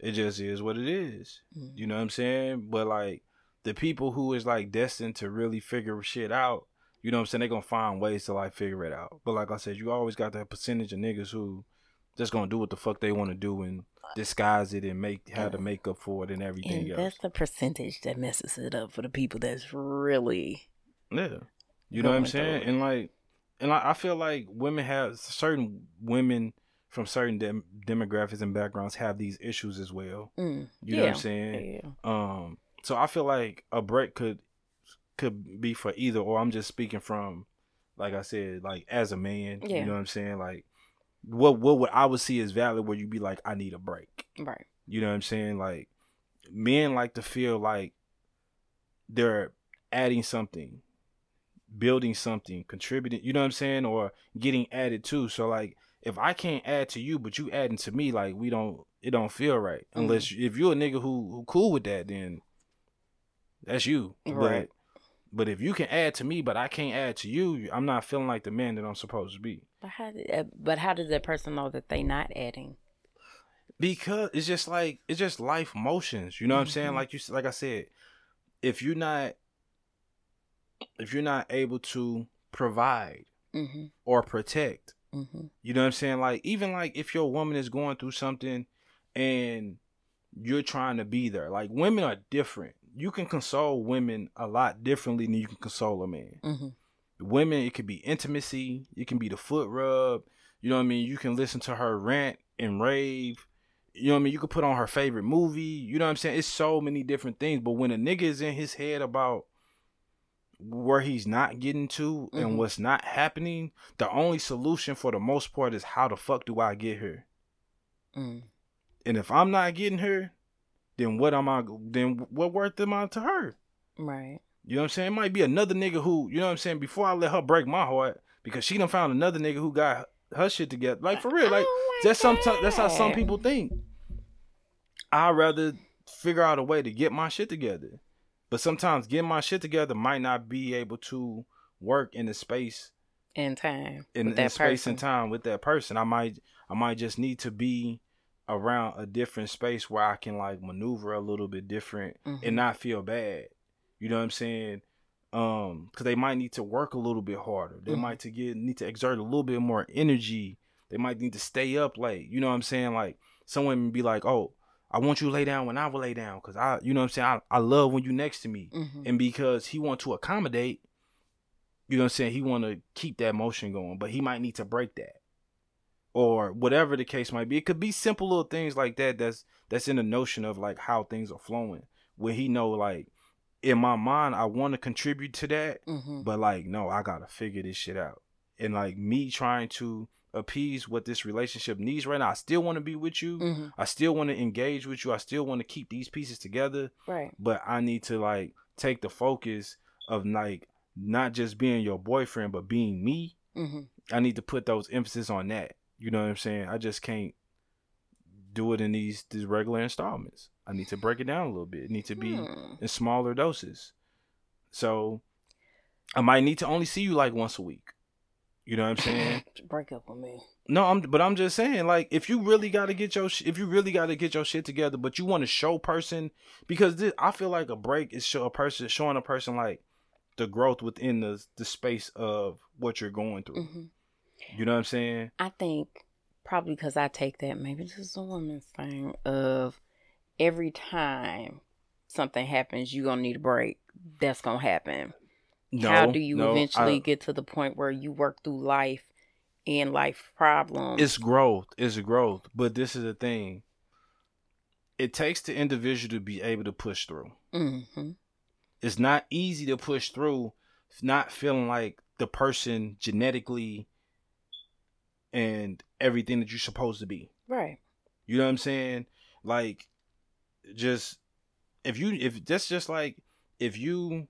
Speaker 1: it just is what it is.
Speaker 2: Mhm.
Speaker 1: You know what I'm saying? But like the people who is like destined to really figure shit out, you know what I'm saying? They're gonna find ways to like figure it out. But like I said, you always got that percentage of niggas who just gonna do what the fuck they want to do and disguise it and make how to make up for it and everything
Speaker 2: and
Speaker 1: else.
Speaker 2: that's the percentage that messes it up for the people that's really
Speaker 1: Yeah. You know what I'm
Speaker 2: through
Speaker 1: saying? And like and I I feel like women have certain women from certain dem- demographics and backgrounds have these issues as well.
Speaker 2: mm,
Speaker 1: You know what I'm saying?
Speaker 2: yeah.
Speaker 1: Um so I feel like a break could could be for either or I'm just speaking from like I said, like as a man,
Speaker 2: Yeah.
Speaker 1: you know what I'm saying? Like what what would I would see as valid where you'd be like, I need a break.
Speaker 2: Right.
Speaker 1: You know what I'm saying? Like men like to feel like they're adding something, building something, contributing, you know what I'm saying? Or getting added to. So like if I can't add to you but you adding to me, like we don't it don't feel right.
Speaker 2: Mm-hmm.
Speaker 1: Unless if you're a nigga who who cool with that, then that's you.
Speaker 2: Right.
Speaker 1: But but if you can add to me but I can't add to you, I'm not feeling like the man that I'm supposed to be.
Speaker 2: But how did uh, but how does that person know that they not adding?
Speaker 1: because it's just like it's just life motions you know what i'm saying
Speaker 2: Mhm.
Speaker 1: like you like i said if you're not if you're not able to provide
Speaker 2: Mm-hmm.
Speaker 1: or protect
Speaker 2: Mm-hmm.
Speaker 1: you know what i'm saying like even like if your woman is going through something and you're trying to be there like women are different you can console women a lot differently than you can console a man
Speaker 2: Mm-hmm.
Speaker 1: women it could be intimacy it can be the foot rub you know what i mean you can listen to her rant and rave you know what i mean you could put on her favorite movie you know what i'm saying it's so many different things but when a nigga is in his head about where he's not getting to
Speaker 2: Mhm.
Speaker 1: and what's not happening the only solution for the most part is how the fuck do i get her?
Speaker 2: Mm.
Speaker 1: and if i'm not getting her then what am i then what worth am i to her
Speaker 2: Right.
Speaker 1: you know what I'm saying? It might be another nigga who, you know what I'm saying, before I let her break my heart, because she done found another nigga who got her shit together. Like for real, like
Speaker 2: Oh
Speaker 1: that's some that's how some people think. I'd rather figure out a way to get my shit together. But sometimes getting my shit together might not be able to work in the space
Speaker 2: in time
Speaker 1: in, in
Speaker 2: that
Speaker 1: space and time with that person. I might I might just need to be around a different space where I can like maneuver a little bit different
Speaker 2: Mhm.
Speaker 1: and not feel bad. You know what I'm saying? Um, because they might need to work a little bit harder. They
Speaker 2: Mhm.
Speaker 1: might to get need to exert a little bit more energy. They might need to stay up late. You know what I'm saying? Like someone be like, "Oh, I want you to lay down when I will lay down," because I, you know what I'm saying? I, I love when you next to me,
Speaker 2: Mhm.
Speaker 1: and because he want to accommodate, you know what I'm saying? He want to keep that motion going, but he might need to break that, or whatever the case might be. It could be simple little things like that. That's that's in the notion of like how things are flowing, where he know like in my mind I want to contribute to that,
Speaker 2: Mhm.
Speaker 1: but like no, I gotta figure this shit out, and like me trying to appease what this relationship needs right now. I still want to be with you.
Speaker 2: Mhm.
Speaker 1: I still want to engage with you. I still want to keep these pieces together
Speaker 2: Right.
Speaker 1: but I need to like take the focus of like not just being your boyfriend, but being me.
Speaker 2: Mm-hmm.
Speaker 1: I need to put those emphasis on that. You know what I'm saying? I just can't do it in these these regular installments. I need to break it down a little bit. It needs to be
Speaker 2: Hmm.
Speaker 1: in smaller doses. So I might need to only see you like once a week. You know what I'm saying?
Speaker 2: Break up with me.
Speaker 1: No, I'm but I'm just saying like if you really got to get your sh- if you really got to get your shit together, but you want to show person because this, I feel like a break is show a person showing a person like the growth within the the space of what you're going through.
Speaker 2: hmm
Speaker 1: You know what I'm saying?
Speaker 2: I think probably because I take that maybe this is a woman's thing of every time something happens, you're gonna need a break. That's gonna happen.
Speaker 1: No, How
Speaker 2: do you
Speaker 1: no,
Speaker 2: eventually
Speaker 1: I-
Speaker 2: get to the point where you work through life and life problems?
Speaker 1: It's growth. It's growth. But this is the thing. It takes the individual to be able to push through.
Speaker 2: hmm
Speaker 1: It's not easy to push through, not feeling like the person genetically and everything that you're supposed to be.
Speaker 2: Right.
Speaker 1: You know what I'm saying? Like, just if you if that's just like if you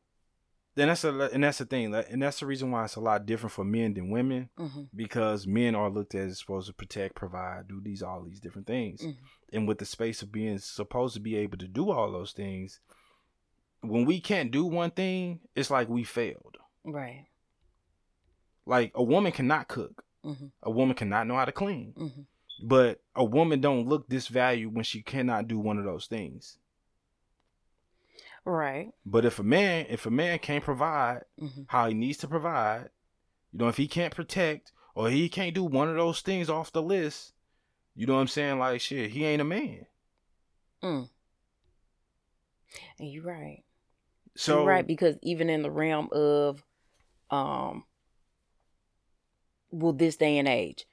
Speaker 1: then that's a and that's the thing, and that's the reason why it's a lot different for men than women
Speaker 2: hmm
Speaker 1: because men are looked at as supposed to protect, provide, do these all these different things,
Speaker 2: Mhm.
Speaker 1: and with the space of being supposed to be able to do all those things, when we can't do one thing, it's like we failed.
Speaker 2: Right.
Speaker 1: Like a woman cannot cook,
Speaker 2: hmm
Speaker 1: a woman cannot know how to clean,
Speaker 2: hmm
Speaker 1: but a woman don't look this value when she cannot do one of those things.
Speaker 2: Right.
Speaker 1: But if a man, if a man can't provide
Speaker 2: hmm
Speaker 1: how he needs to provide, you know, if he can't protect or he can't do one of those things off the list, you know what I'm saying? Like shit, he ain't a man.
Speaker 2: Mm. And you're right.
Speaker 1: So
Speaker 2: you're right because even in the realm of, um, well, this day and age,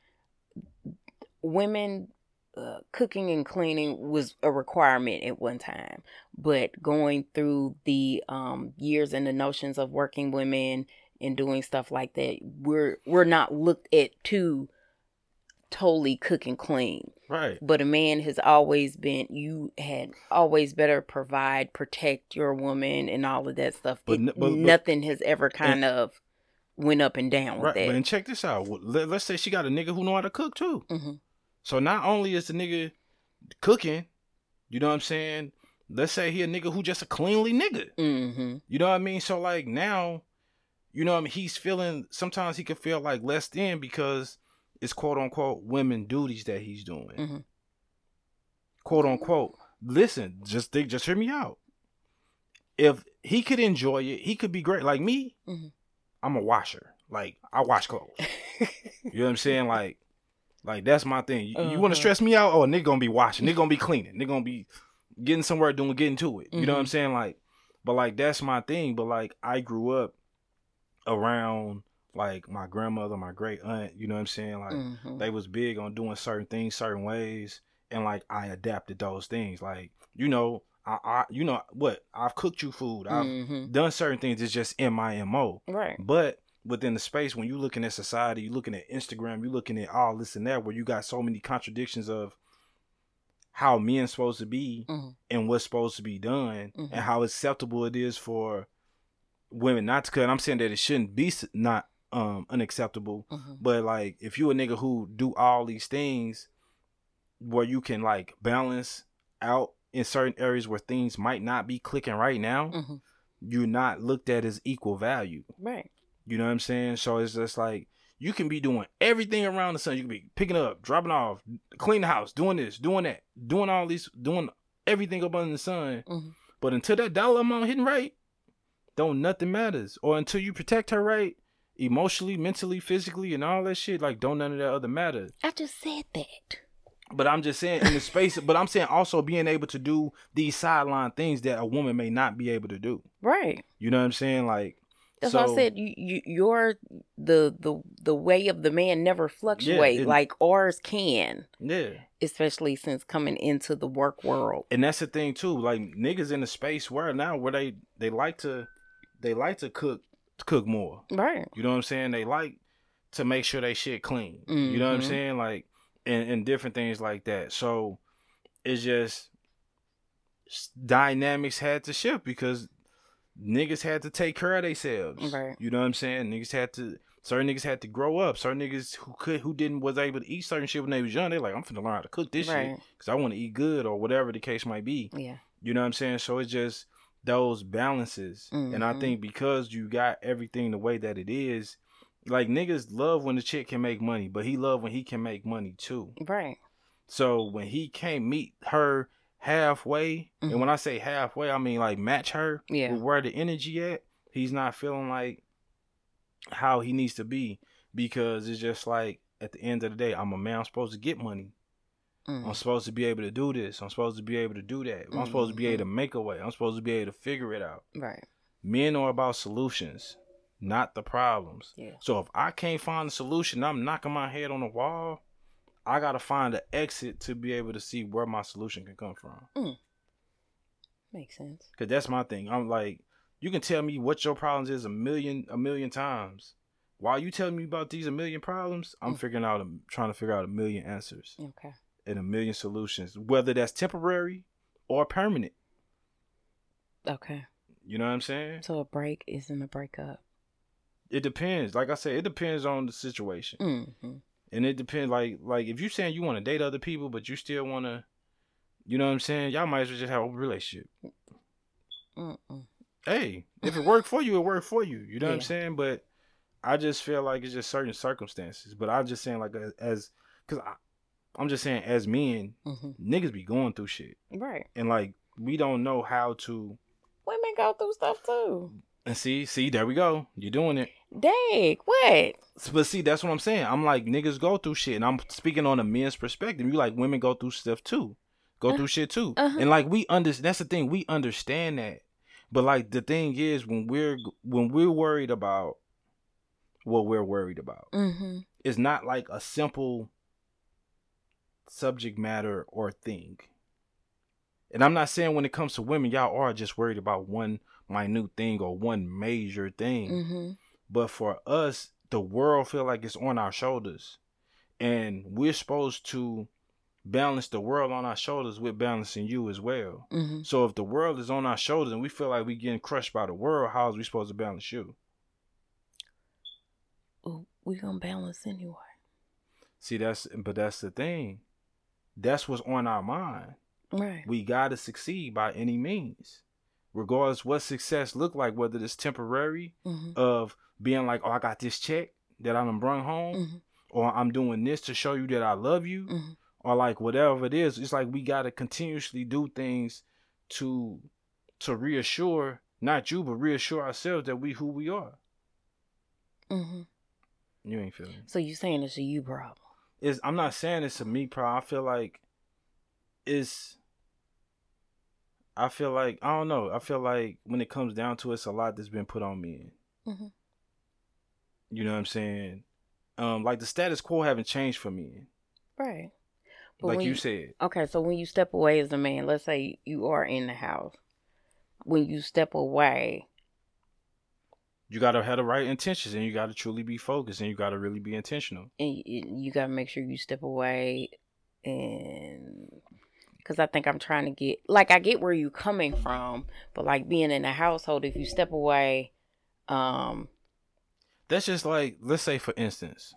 Speaker 2: women uh, cooking and cleaning was a requirement at one time, but going through the um, years and the notions of working women and doing stuff like that, we're we're not looked at to totally cook and clean.
Speaker 1: right,
Speaker 2: But a man has always been you had always better provide, protect your woman and all of that stuff.
Speaker 1: But but- but-
Speaker 2: nothing has ever kind of went up and down with
Speaker 1: right.
Speaker 2: that.
Speaker 1: But and check this out. Let, let's say she got a nigga who know how to cook too.
Speaker 2: hmm
Speaker 1: So not only is the nigga cooking, you know what I'm saying? Let's say he a nigga who just a cleanly nigga.
Speaker 2: hmm
Speaker 1: You know what I mean? So like now, you know what I mean? He's feeling sometimes he can feel like less than because it's quote unquote women duties that he's doing.
Speaker 2: Mhm.
Speaker 1: Quote unquote. Listen, just think just hear me out. If he could enjoy it, he could be great. Like me,
Speaker 2: Mhm.
Speaker 1: I'm a washer. Like I wash clothes. You know what I'm saying? Like like that's my thing. You, want
Speaker 2: Uh-huh.
Speaker 1: to stress me out? Oh, nigga gonna be washing. Nigga gonna be cleaning. Nigga gonna be getting somewhere doing getting to it. You know what I'm
Speaker 2: Mhm.
Speaker 1: saying? Like, but like that's my thing. But like I grew up around like my grandmother, my great aunt. You know what I'm saying? Like
Speaker 2: Mhm.
Speaker 1: they was big on doing certain things certain ways, and like I adapted those things. Like you know, I, I you know what I've cooked you food. I've
Speaker 2: Mhm.
Speaker 1: done certain things. It's just in my mo.
Speaker 2: Right.
Speaker 1: But within the space, when you're looking at society, you're looking at Instagram, you're looking at all this and that, where you got so many contradictions of how men supposed to be
Speaker 2: Mhm.
Speaker 1: and what's supposed to be done,
Speaker 2: Mhm.
Speaker 1: and how acceptable it is for women not to cut. I'm saying that it shouldn't be not um unacceptable,
Speaker 2: Mhm.
Speaker 1: but like if you a nigga who do all these things, where you can like balance out in certain areas where things might not be clicking right now,
Speaker 2: Mhm.
Speaker 1: you're not looked at as equal value.
Speaker 2: Right.
Speaker 1: You know what I'm saying? So it's just like you can be doing everything around the sun. You can be picking up, dropping off, cleaning the house, doing this, doing that, doing all these, doing everything up under the sun.
Speaker 2: Mhm.
Speaker 1: But until that dollar amount hitting right, don't nothing matters. Or until you protect her right, emotionally, mentally, physically, and all that shit, like don't none of that other matter.
Speaker 2: I just said that.
Speaker 1: But I'm just saying in the space. But I'm saying also being able to do these sideline things that a woman may not be able to do.
Speaker 2: Right.
Speaker 1: You know what I'm saying? Like
Speaker 2: That's why I said you, you your the the the way of the man never fluctuate
Speaker 1: it-
Speaker 2: like ours can,
Speaker 1: yeah.
Speaker 2: especially since coming into the work world.
Speaker 1: and that's the thing too. Like niggas in the space where now where they they like to they like to cook cook more.
Speaker 2: Right.
Speaker 1: You know what I'm saying? They like to make sure they shit clean. You know what I'm
Speaker 2: Mhm.
Speaker 1: saying? Like and and different things like that. So it's just dynamics had to shift because niggas had to take care of themselves.
Speaker 2: Right.
Speaker 1: You know what I'm saying? Niggas had to certain niggas had to grow up. Certain niggas who could who didn't was able to eat certain shit when they was young. They like I'm finna learn how to cook this shit because I want to eat good or whatever the case might be.
Speaker 2: Yeah.
Speaker 1: You know what I'm saying? So it's just those balances. And I
Speaker 2: Mhm.
Speaker 1: think because you got everything the way that it is, like niggas love when the chick can make money, but he love when he can make money too.
Speaker 2: Right.
Speaker 1: So when he can't meet her halfway,
Speaker 2: Mhm.
Speaker 1: and when I say halfway, I mean like match her
Speaker 2: Yeah.
Speaker 1: with where the energy at, he's not feeling like how he needs to be because it's just like at the end of the day, I'm a man, I'm supposed to get money. I'm
Speaker 2: Mm.
Speaker 1: supposed to be able to do this. I'm supposed to be able to do that. I'm supposed to be able to make a way. I'm supposed to be able to figure it out.
Speaker 2: Right.
Speaker 1: Men are about solutions, not the problems.
Speaker 2: Yeah.
Speaker 1: So if I can't find a solution, I'm knocking my head on the wall. I gotta find an exit to be able to see where my solution can come from. Mm.
Speaker 2: Makes sense.
Speaker 1: Cause that's my thing. I'm like, you can tell me what your problems is a million, a million times. While you telling me about these a million problems, I'm
Speaker 2: Mm.
Speaker 1: figuring out, a, trying to figure out a million answers
Speaker 2: Okay.
Speaker 1: and a million solutions, whether that's temporary or permanent.
Speaker 2: Okay.
Speaker 1: You know what I'm saying?
Speaker 2: So a break isn't a breakup.
Speaker 1: It depends. Like I said, it depends on the situation.
Speaker 2: Mm-hmm.
Speaker 1: And it depends like like if you saying you want to date other people but you still want to you know what I'm saying? Y'all might as well just have a relationship.
Speaker 2: Mm-mm.
Speaker 1: Hey, if it worked for you, it worked for you. You know what I'm saying? But I just feel like it's just certain circumstances. But I'm just saying like as I I'm just saying as men,
Speaker 2: hmm
Speaker 1: niggas be going through shit.
Speaker 2: Right.
Speaker 1: And like we don't know how to
Speaker 2: Women go through stuff too.
Speaker 1: And see, see, there we go. You're doing it.
Speaker 2: Dag, what?
Speaker 1: But see, that's what I'm saying. I'm like niggas go through shit, and I'm speaking on a men's perspective. You like women go through stuff too, go
Speaker 2: Uh,
Speaker 1: through shit too,
Speaker 2: uh-huh.
Speaker 1: and like we understand. That's the thing. We understand that, but like the thing is, when we're when we're worried about what we're worried about,
Speaker 2: Mm-hmm.
Speaker 1: it's not like a simple subject matter or thing. And I'm not saying when it comes to women, y'all are just worried about one minute thing or one major thing
Speaker 2: Mm-hmm.
Speaker 1: but for us the world feel like it's on our shoulders and we're supposed to balance the world on our shoulders with balancing you as well
Speaker 2: Mm-hmm.
Speaker 1: so if the world is on our shoulders and we feel like we're getting crushed by the world how is we supposed to balance you
Speaker 2: Well, we gonna balance anyway.
Speaker 1: see that's but that's the thing that's what's on our mind
Speaker 2: Right.
Speaker 1: we gotta succeed by any means regardless what success look like whether it's temporary
Speaker 2: Mm-hmm.
Speaker 1: of being like oh i got this check that I'm brung home
Speaker 2: Mm-hmm.
Speaker 1: or i'm doing this to show you that i love you
Speaker 2: Mm-hmm.
Speaker 1: or like whatever it is it's like we got to continuously do things to to reassure not you but reassure ourselves that we who we are
Speaker 2: Mm-hmm.
Speaker 1: you ain't feeling.
Speaker 2: So you saying it's a you problem?
Speaker 1: Is i'm not saying it's a me problem i feel like it's i feel like i don't know i feel like when it comes down to it, it's a lot that's been put on me
Speaker 2: Mhm.
Speaker 1: you know what i'm saying um like the status quo haven't changed for me
Speaker 2: Right. But
Speaker 1: like
Speaker 2: when
Speaker 1: you said
Speaker 2: Okay, so when you step away as a man, let's say you are in the house. When you step away,
Speaker 1: you gotta have the right intentions and you gotta truly be focused and you gotta really be intentional
Speaker 2: and you, you got to make sure you step away and because i think i'm trying to get like i get where you're coming from but like being in a household if you step away um
Speaker 1: That's just like, let's say for instance,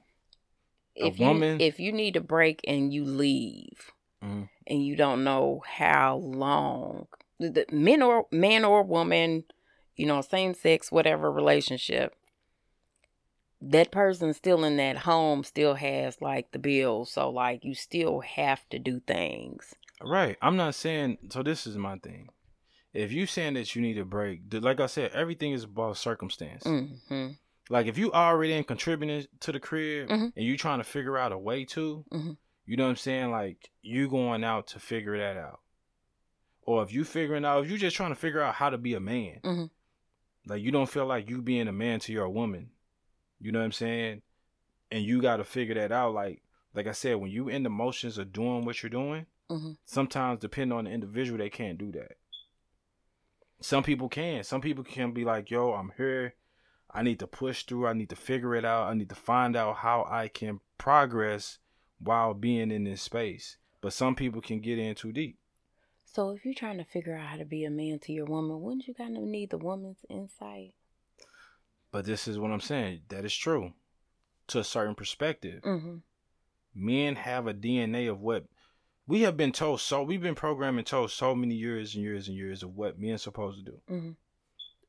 Speaker 1: A
Speaker 2: if you
Speaker 1: woman-
Speaker 2: if you need a break and you leave
Speaker 1: Mhm.
Speaker 2: and you don't know how long the men or man or woman you know same sex whatever relationship that person still in that home still has like the bills so like you still have to do things
Speaker 1: right? I'm not saying. So this is my thing. If you saying that you need a break, like I said, everything is about circumstance.
Speaker 2: hmm
Speaker 1: Like if you already in contributing to the crib
Speaker 2: Mhm.
Speaker 1: and you trying to figure out a way to,
Speaker 2: Mhm.
Speaker 1: you know what I'm saying? Like you going out to figure that out, or if you figuring out, if you just trying to figure out how to be a man,
Speaker 2: Mhm.
Speaker 1: like you don't feel like you being a man to your woman, you know what I'm saying? And you got to figure that out. Like like I said, when you in the motions of doing what you're doing,
Speaker 2: hmm
Speaker 1: sometimes depending on the individual, they can't do that. Some people can. Some people can be like, "Yo, I'm here. I need to push through. I need to figure it out. I need to find out how I can progress while being in this space." But some people can get in too deep.
Speaker 2: so if you're trying to figure out how to be a man to your woman wouldn't you kind of need the woman's insight
Speaker 1: But this is what I'm saying. That is true to a certain perspective.
Speaker 2: hmm
Speaker 1: Men have a DNA of what we have been told. So we've been programming told so many years and years and years of what men supposed to do.
Speaker 2: hmm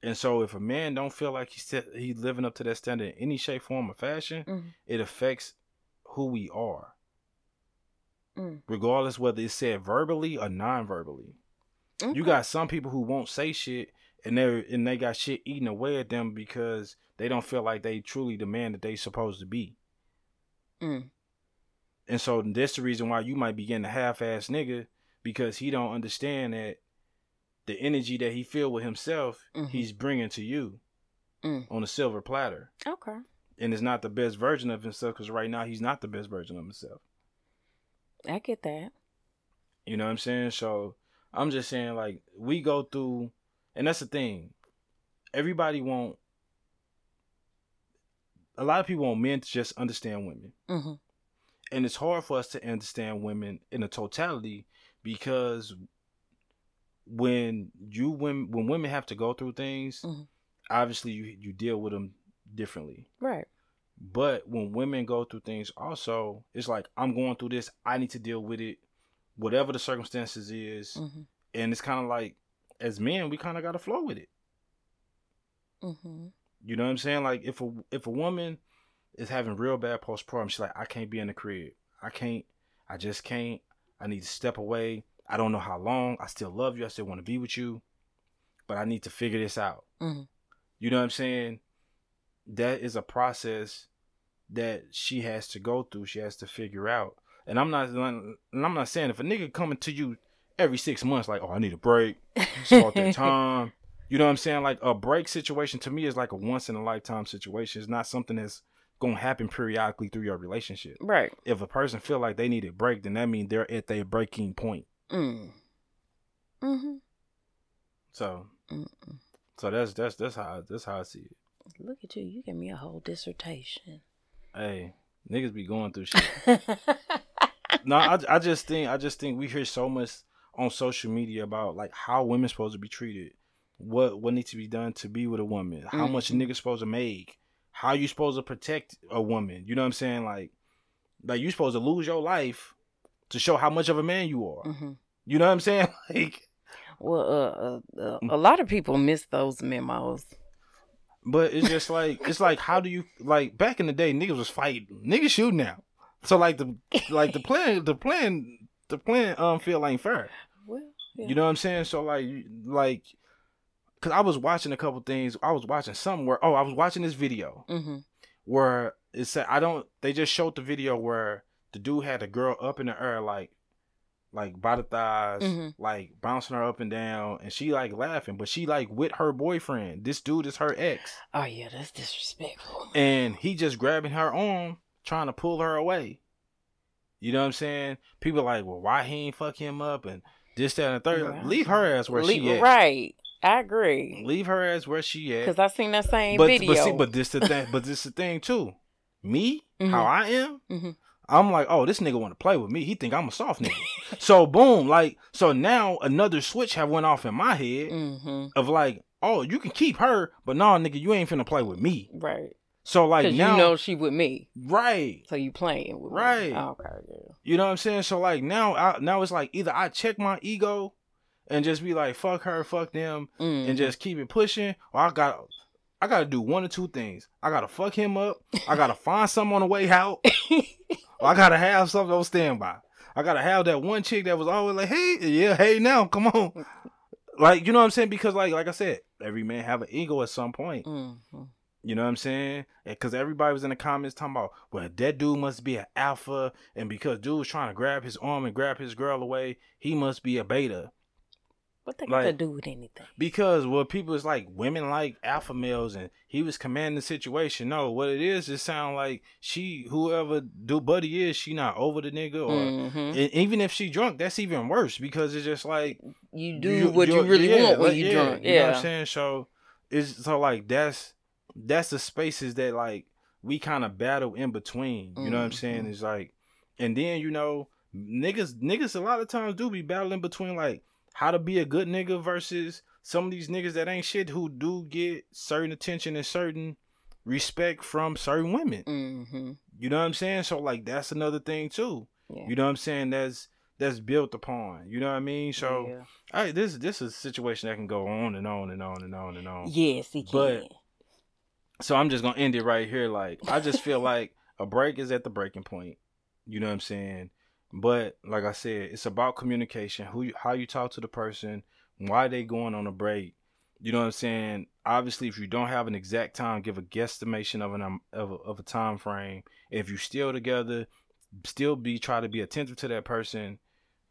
Speaker 1: And so if a man don't feel like he's he's living up to that standard in any shape, form, or fashion,
Speaker 2: Mhm.
Speaker 1: it affects who we are,
Speaker 2: Mm.
Speaker 1: regardless whether it's said verbally or non-verbally. You got some people who won't say shit, and they and they got shit eaten away at them because they don't feel like they truly the man that they supposed to be.
Speaker 2: Mm.
Speaker 1: And so that's the reason why you might be getting a half-ass nigga because he don't understand that the energy that he feel with himself,
Speaker 2: Mhm.
Speaker 1: he's bringing to you
Speaker 2: Mm.
Speaker 1: on a silver platter.
Speaker 2: okay
Speaker 1: and it's not the best version of himself because right now he's not the best version of himself.
Speaker 2: i get that
Speaker 1: You know what I'm saying? So I'm just saying like we go through, and that's the thing. Everybody want. A lot of people want men to just understand women,
Speaker 2: hmm
Speaker 1: and it's hard for us to understand women in a totality because when you when when women have to go through things,
Speaker 2: Mhm.
Speaker 1: obviously you you deal with them differently.
Speaker 2: Right.
Speaker 1: But when women go through things, also it's like I'm going through this. I need to deal with it, whatever the circumstances is,
Speaker 2: Mhm.
Speaker 1: and it's kind of like as men we kind of got to flow with it.
Speaker 2: Mhm.
Speaker 1: You know what I'm saying? Like if a if a woman is having real bad postpartum, she's like, I can't be in the crib. I can't. I just can't. I need to step away. I don't know how long. I still love you. I still want to be with you, but I need to figure this out.
Speaker 2: Mhm.
Speaker 1: You know what I'm saying? That is a process that she has to go through. She has to figure out. And I'm not. And I'm not saying if a nigga coming to you every six months, like, oh, I need a break. Start that time. You know what I'm saying? Like a break situation to me is like a once in a lifetime situation. It's not something that's gonna happen periodically through your relationship.
Speaker 2: Right.
Speaker 1: If a person feel like they need a break, then that means they're at their breaking point.
Speaker 2: Mm. Mhm.
Speaker 1: So,
Speaker 2: Mm-mm.
Speaker 1: so that's that's that's how that's how I see it.
Speaker 2: Look at you. You give me a whole dissertation.
Speaker 1: Hey, niggas be going through shit. no, I, I just think I just think we hear so much on social media about like how women supposed to be treated, what what needs to be done to be with a woman, how much a nigga supposed to make, how you supposed to protect a woman. You know what I'm saying? Like, like you supposed to lose your life to show how much of a man you are.
Speaker 2: hmm
Speaker 1: You know what I'm saying? Like,
Speaker 2: Well, uh, uh, uh, a lot of people miss those memos.
Speaker 1: but it's just like it's like how do you like back in the day niggas was fighting, niggas shooting now. So like the like the plan the plan the plan um feel ain't fair.
Speaker 2: Well, yeah.
Speaker 1: You know what I'm saying? So like, like, cause I was watching a couple things. I was watching somewhere. Oh, I was watching this video
Speaker 2: hmm
Speaker 1: where it said I don't. They just showed the video where the dude had a girl up in the air, like, like by the thighs,
Speaker 2: Mhm.
Speaker 1: like bouncing her up and down, and she like laughing, but she like with her boyfriend. This dude is her ex,
Speaker 2: Oh yeah, that's disrespectful.
Speaker 1: and he just grabbing her arm, trying to pull her away. You know what I'm saying? People like, well, why he ain't fuck him up and this, that, and the third.
Speaker 2: Right.
Speaker 1: Leave her ass where she
Speaker 2: Le-
Speaker 1: at.
Speaker 2: Right. I agree.
Speaker 1: Leave her as where she at.
Speaker 2: Because I seen that same
Speaker 1: but
Speaker 2: video.
Speaker 1: but see, but this the thing. but this the thing too. Me,
Speaker 2: Mhm.
Speaker 1: how I am,
Speaker 2: Mhm.
Speaker 1: I'm like, oh, this nigga want to play with me. He think I'm a soft nigga. so boom, like, so now another switch have went off in my head
Speaker 2: hmm
Speaker 1: of like, oh, you can keep her, but no, nigga, you ain't finna play with me.
Speaker 2: Right.
Speaker 1: So like now,
Speaker 2: you know she with me,
Speaker 1: right?
Speaker 2: so you playing with
Speaker 1: Right.
Speaker 2: me. Okay. Yeah.
Speaker 1: You know what I'm saying? So like now, I, now it's like either I check my ego and just be like, fuck her, fuck them,
Speaker 2: Mhm.
Speaker 1: and just keep it pushing, or I got I gotta do one or two things. I gotta fuck him up. I gotta find something on the way out. or I gotta have something on standby. I gotta have that one chick that was always like, hey, yeah, hey now, come on. Like, you know what I'm saying? Because like like I said, every man have an ego at some point.
Speaker 2: Mhm.
Speaker 1: You know what I'm saying? Because everybody was in the comments talking about, well, that dude must be an alpha, and because dude was trying to grab his arm and grab his girl away, he must be a beta.
Speaker 2: What they got to
Speaker 1: Like-
Speaker 2: do with anything?
Speaker 1: Because what people is like, women like alpha males, and he was commanding the situation. No, what it is, it sound like she, whoever do buddy is, she not over the nigga, or
Speaker 2: Mhm.
Speaker 1: and even if she drunk, that's even worse because it's just like
Speaker 2: You do what you really
Speaker 1: yeah,
Speaker 2: want when
Speaker 1: like,
Speaker 2: you
Speaker 1: yeah,
Speaker 2: drunk.
Speaker 1: You know what I'm saying? So it's so like that's that's the spaces that like we kind of battle in between. You know what I'm saying?
Speaker 2: Mhm.
Speaker 1: It's like, and then you know niggas niggas a lot of times do be battling between like how to be a good nigga versus some of these niggas that ain't shit who do get certain attention and certain respect from certain women.
Speaker 2: hmm
Speaker 1: You know what I'm saying? So like that's another thing too.
Speaker 2: Yeah.
Speaker 1: You know what I'm saying? That's that's built upon. You know what I mean? So
Speaker 2: yeah.
Speaker 1: I this this is a situation that can go on and on and on and on and on.
Speaker 2: yes, he can.
Speaker 1: But- So I'm just gonna end it right here. Like I just feel like a break is at the breaking point. You know what I'm saying? But like I said, it's about communication. Who you, how you talk to the person, why they going on a break. You know what I'm saying? Obviously, if you don't have an exact time, give a guesstimation of an um, of a, of a time frame. If you still together, still be try to be attentive to that person,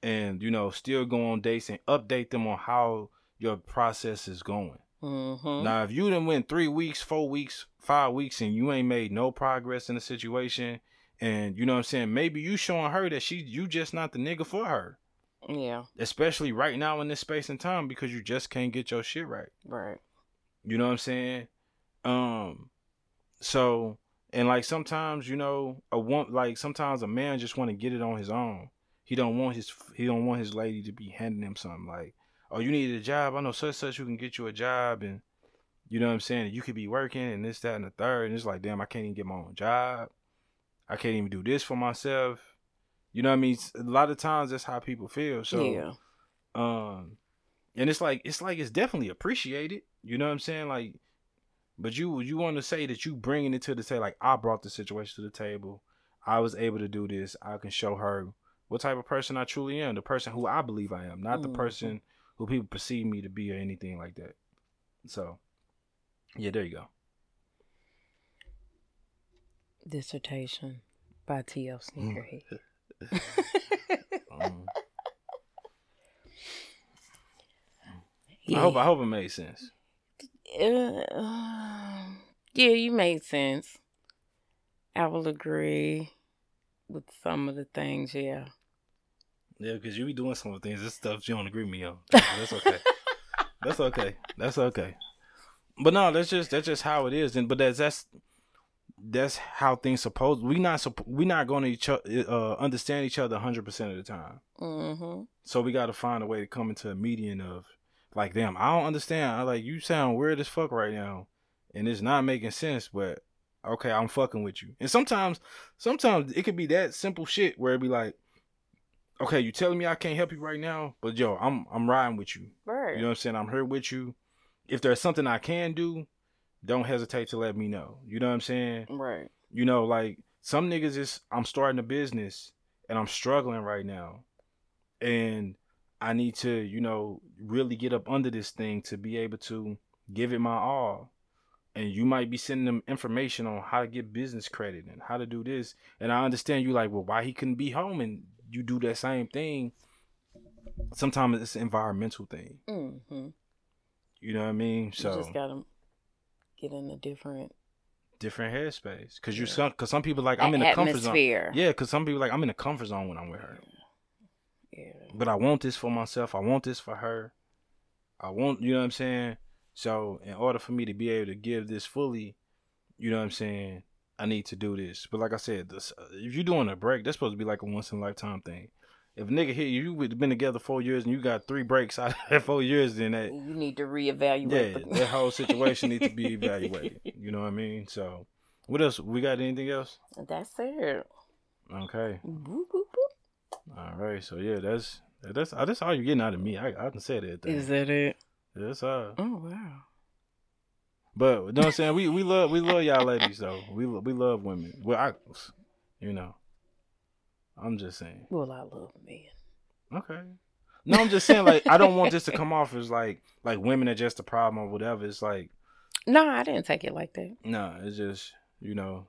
Speaker 1: and you know still go on dates and update them on how your process is going.
Speaker 2: hmm
Speaker 1: Now, if you done went three weeks, four weeks, five weeks, and you ain't made no progress in the situation, and you know what I'm saying, maybe you showing her that she you just not the nigga for her.
Speaker 2: yeah,
Speaker 1: Especially right now in this space and time because you just can't get your shit right.
Speaker 2: right.
Speaker 1: You know what I'm saying? Um so and like sometimes, you know, a want like sometimes a man just want to get it on his own. He don't want his he don't want his lady to be handing him something like, oh, you need a job. I know such such who can get you a job, and you know what I'm saying. You could be working and this, that, and the third, and it's like, damn, I can't even get my own job. I can't even do this for myself. You know what I mean? A lot of times that's how people feel. So,
Speaker 2: yeah.
Speaker 1: um, and it's like it's like it's definitely appreciated. You know what I'm saying? Like, but you you want to say that you bringing it to the table? Like, I brought the situation to the table. I was able to do this. I can show her what type of person I truly am, the person who I believe I am, not the
Speaker 2: Mhm.
Speaker 1: person who people perceive me to be or anything like that. So, yeah, there you go.
Speaker 2: Dissertation by T.L. Sneakerhead.
Speaker 1: Um,
Speaker 2: yeah.
Speaker 1: I hope I hope it made sense.
Speaker 2: Uh, yeah, you made sense. I will agree with some of the things, yeah.
Speaker 1: Yeah, because you be doing some of the things, this stuff you don't agree with me on. That's okay. that's okay. That's okay. But no, that's just that's just how it is. And but that's that's that's how things supposed. We not we not going to each o- uh, understand each other hundred percent of the time.
Speaker 2: Mm-hmm.
Speaker 1: So we got to find a way to come into a median of like, damn, I don't understand. I like you sound weird as fuck right now, and it's not making sense. But okay, I'm fucking with you. And sometimes, sometimes it could be that simple shit where it be like, okay, you telling me I can't help you right now, but yo, I'm I'm riding with you.
Speaker 2: Right.
Speaker 1: You know what I'm saying? I'm here with you. If there's something I can do, don't hesitate to let me know. You know what I'm saying?
Speaker 2: right.
Speaker 1: You know, like some niggas is I'm starting a business and I'm struggling right now. And I need to, you know, really get up under this thing to be able to give it my all. And you might be sending them information on how to get business credit and how to do this. And I understand you like, well, why he couldn't be home and you do that same thing. Sometimes it's an environmental thing.
Speaker 2: Mm-hmm.
Speaker 1: You know what I mean?
Speaker 2: you
Speaker 1: So
Speaker 2: just gotta get in a different
Speaker 1: different headspace. Cause you
Speaker 2: Yeah.
Speaker 1: some, cause some people like I'm in the comfort zone. Yeah, cause some people like I'm in the comfort zone when I'm with her.
Speaker 2: Yeah.
Speaker 1: But I want this for myself. I want this for her. I want, you know what I'm saying? So, in order for me to be able to give this fully, you know what I'm saying? I need to do this. But like I said, this, if you're doing a break, that's supposed to be like a once in a lifetime thing. If nigga hit you, you've been together four years and you got three breaks out of that four years, then that,
Speaker 2: You need to reevaluate.
Speaker 1: yeah,
Speaker 2: the-
Speaker 1: that whole situation needs to be evaluated. You know what I mean? So, what else? We got anything else?
Speaker 2: That's it.
Speaker 1: Okay.
Speaker 2: Boop, boop, boop.
Speaker 1: All right. So yeah, that's that's uh, that's all you're getting out of me. I I can say that.
Speaker 2: Is that it?
Speaker 1: That's all.
Speaker 2: Oh wow.
Speaker 1: But you know what I'm saying? We we love we love y'all ladies though. We we love women. Well, I, you know, I'm just saying.
Speaker 2: Well, I love men.
Speaker 1: Okay. No, I'm just saying like I don't want this to come off as like like women are just a problem or whatever. It's like
Speaker 2: No, I didn't take it like that.
Speaker 1: no, it's just you know,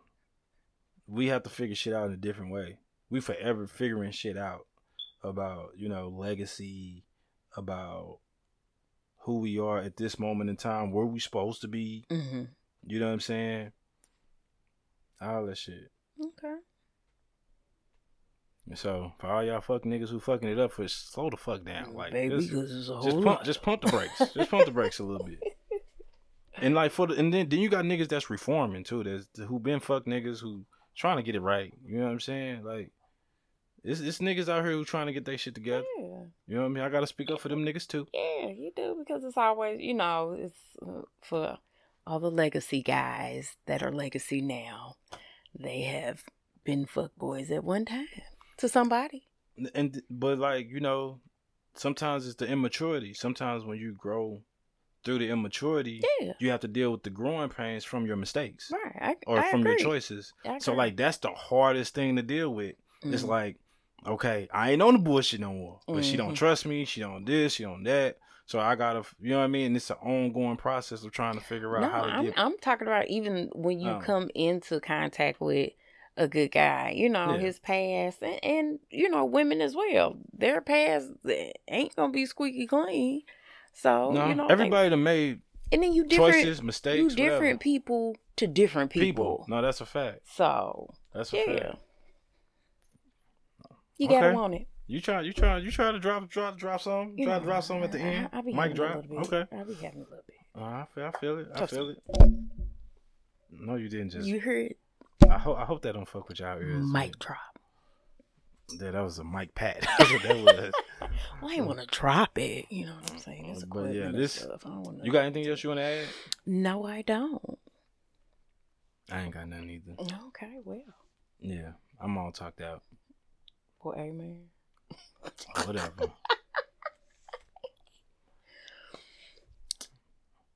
Speaker 1: we have to figure shit out in a different way. We forever figuring shit out about you know legacy, about who we are at this moment in time, where we supposed to be.
Speaker 2: Mm-hmm.
Speaker 1: You know what I'm saying? All that shit.
Speaker 2: Okay.
Speaker 1: So for all y'all fuck niggas who fucking it up, for slow the fuck down. Like
Speaker 2: baby,
Speaker 1: just,
Speaker 2: because it's a whole
Speaker 1: just pump, just pump the brakes. just pump the brakes a little bit. And like for the and then then you got niggas that's reforming too. That's who been fuck niggas who trying to get it right. You know what I'm saying? Like it's it's niggas out here who trying to get their shit together.
Speaker 2: Yeah.
Speaker 1: You know what I mean? I gotta speak up for them niggas too.
Speaker 2: Yeah, you do because it's always, you know, it's uh, for all the legacy guys that are legacy now. They have been fuck boys at one time to somebody.
Speaker 1: And but like you know, sometimes it's the immaturity. Sometimes when you grow through the immaturity,
Speaker 2: Yeah,
Speaker 1: you have to deal with the growing pains from your mistakes
Speaker 2: right. I,
Speaker 1: or
Speaker 2: I
Speaker 1: from
Speaker 2: agree.
Speaker 1: your choices. So like that's the hardest thing to deal with. It's
Speaker 2: Mhm.
Speaker 1: like, okay, I ain't on the bullshit no more. But she don't
Speaker 2: Mhm.
Speaker 1: trust me. She don't this. She don't that. So I gotta, you know what I mean. And It's an ongoing process of trying to figure out
Speaker 2: no,
Speaker 1: how to
Speaker 2: I'm,
Speaker 1: get.
Speaker 2: I'm talking about even when you
Speaker 1: Oh.
Speaker 2: come into contact with a good guy, you know,
Speaker 1: Yeah.
Speaker 2: his past, and, and you know, women as well. Their past eh, ain't gonna be squeaky clean. So
Speaker 1: no,
Speaker 2: you know,
Speaker 1: everybody that made
Speaker 2: and then you different,
Speaker 1: choices, mistakes,
Speaker 2: you
Speaker 1: whatever.
Speaker 2: different people to different people. people.
Speaker 1: No, that's a fact.
Speaker 2: So
Speaker 1: That's a
Speaker 2: yeah,
Speaker 1: fact.
Speaker 2: you gotta want it.
Speaker 1: You try, you try, you try to drop, drop, drop some,
Speaker 2: You
Speaker 1: try
Speaker 2: know,
Speaker 1: to drop some at the end.
Speaker 2: I, I be a
Speaker 1: drop. Okay.
Speaker 2: I be having a little bit.
Speaker 1: Uh, I feel, I feel it. I feel it. No, you didn't just.
Speaker 2: you heard
Speaker 1: I hope, I hope that don't fuck with y'all ears.
Speaker 2: mic drop.
Speaker 1: Yeah, that was a mic Pat. That's what that was.
Speaker 2: Well, I ain't want to drop it. You know what I'm saying? It's
Speaker 1: But yeah, this-
Speaker 2: stuff. I don't wanna...
Speaker 1: You got anything else you want to add?
Speaker 2: No, I don't.
Speaker 1: I ain't got nothing either.
Speaker 2: Okay, well,
Speaker 1: Yeah, I'm all talked out.
Speaker 2: well, amen.
Speaker 1: Whatever.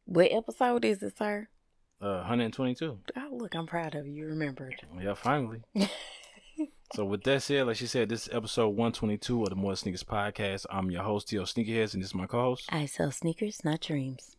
Speaker 2: What episode is it, sir?
Speaker 1: Uh, 122.
Speaker 2: Oh, look, I'm proud of you. You remembered.
Speaker 1: Yeah, finally. so with that said, like she said, this is episode 122 of the More Sneakers podcast. I'm your host, T.O. Sneakerheads, and this is my co-host.
Speaker 2: I sell sneakers, not dreams.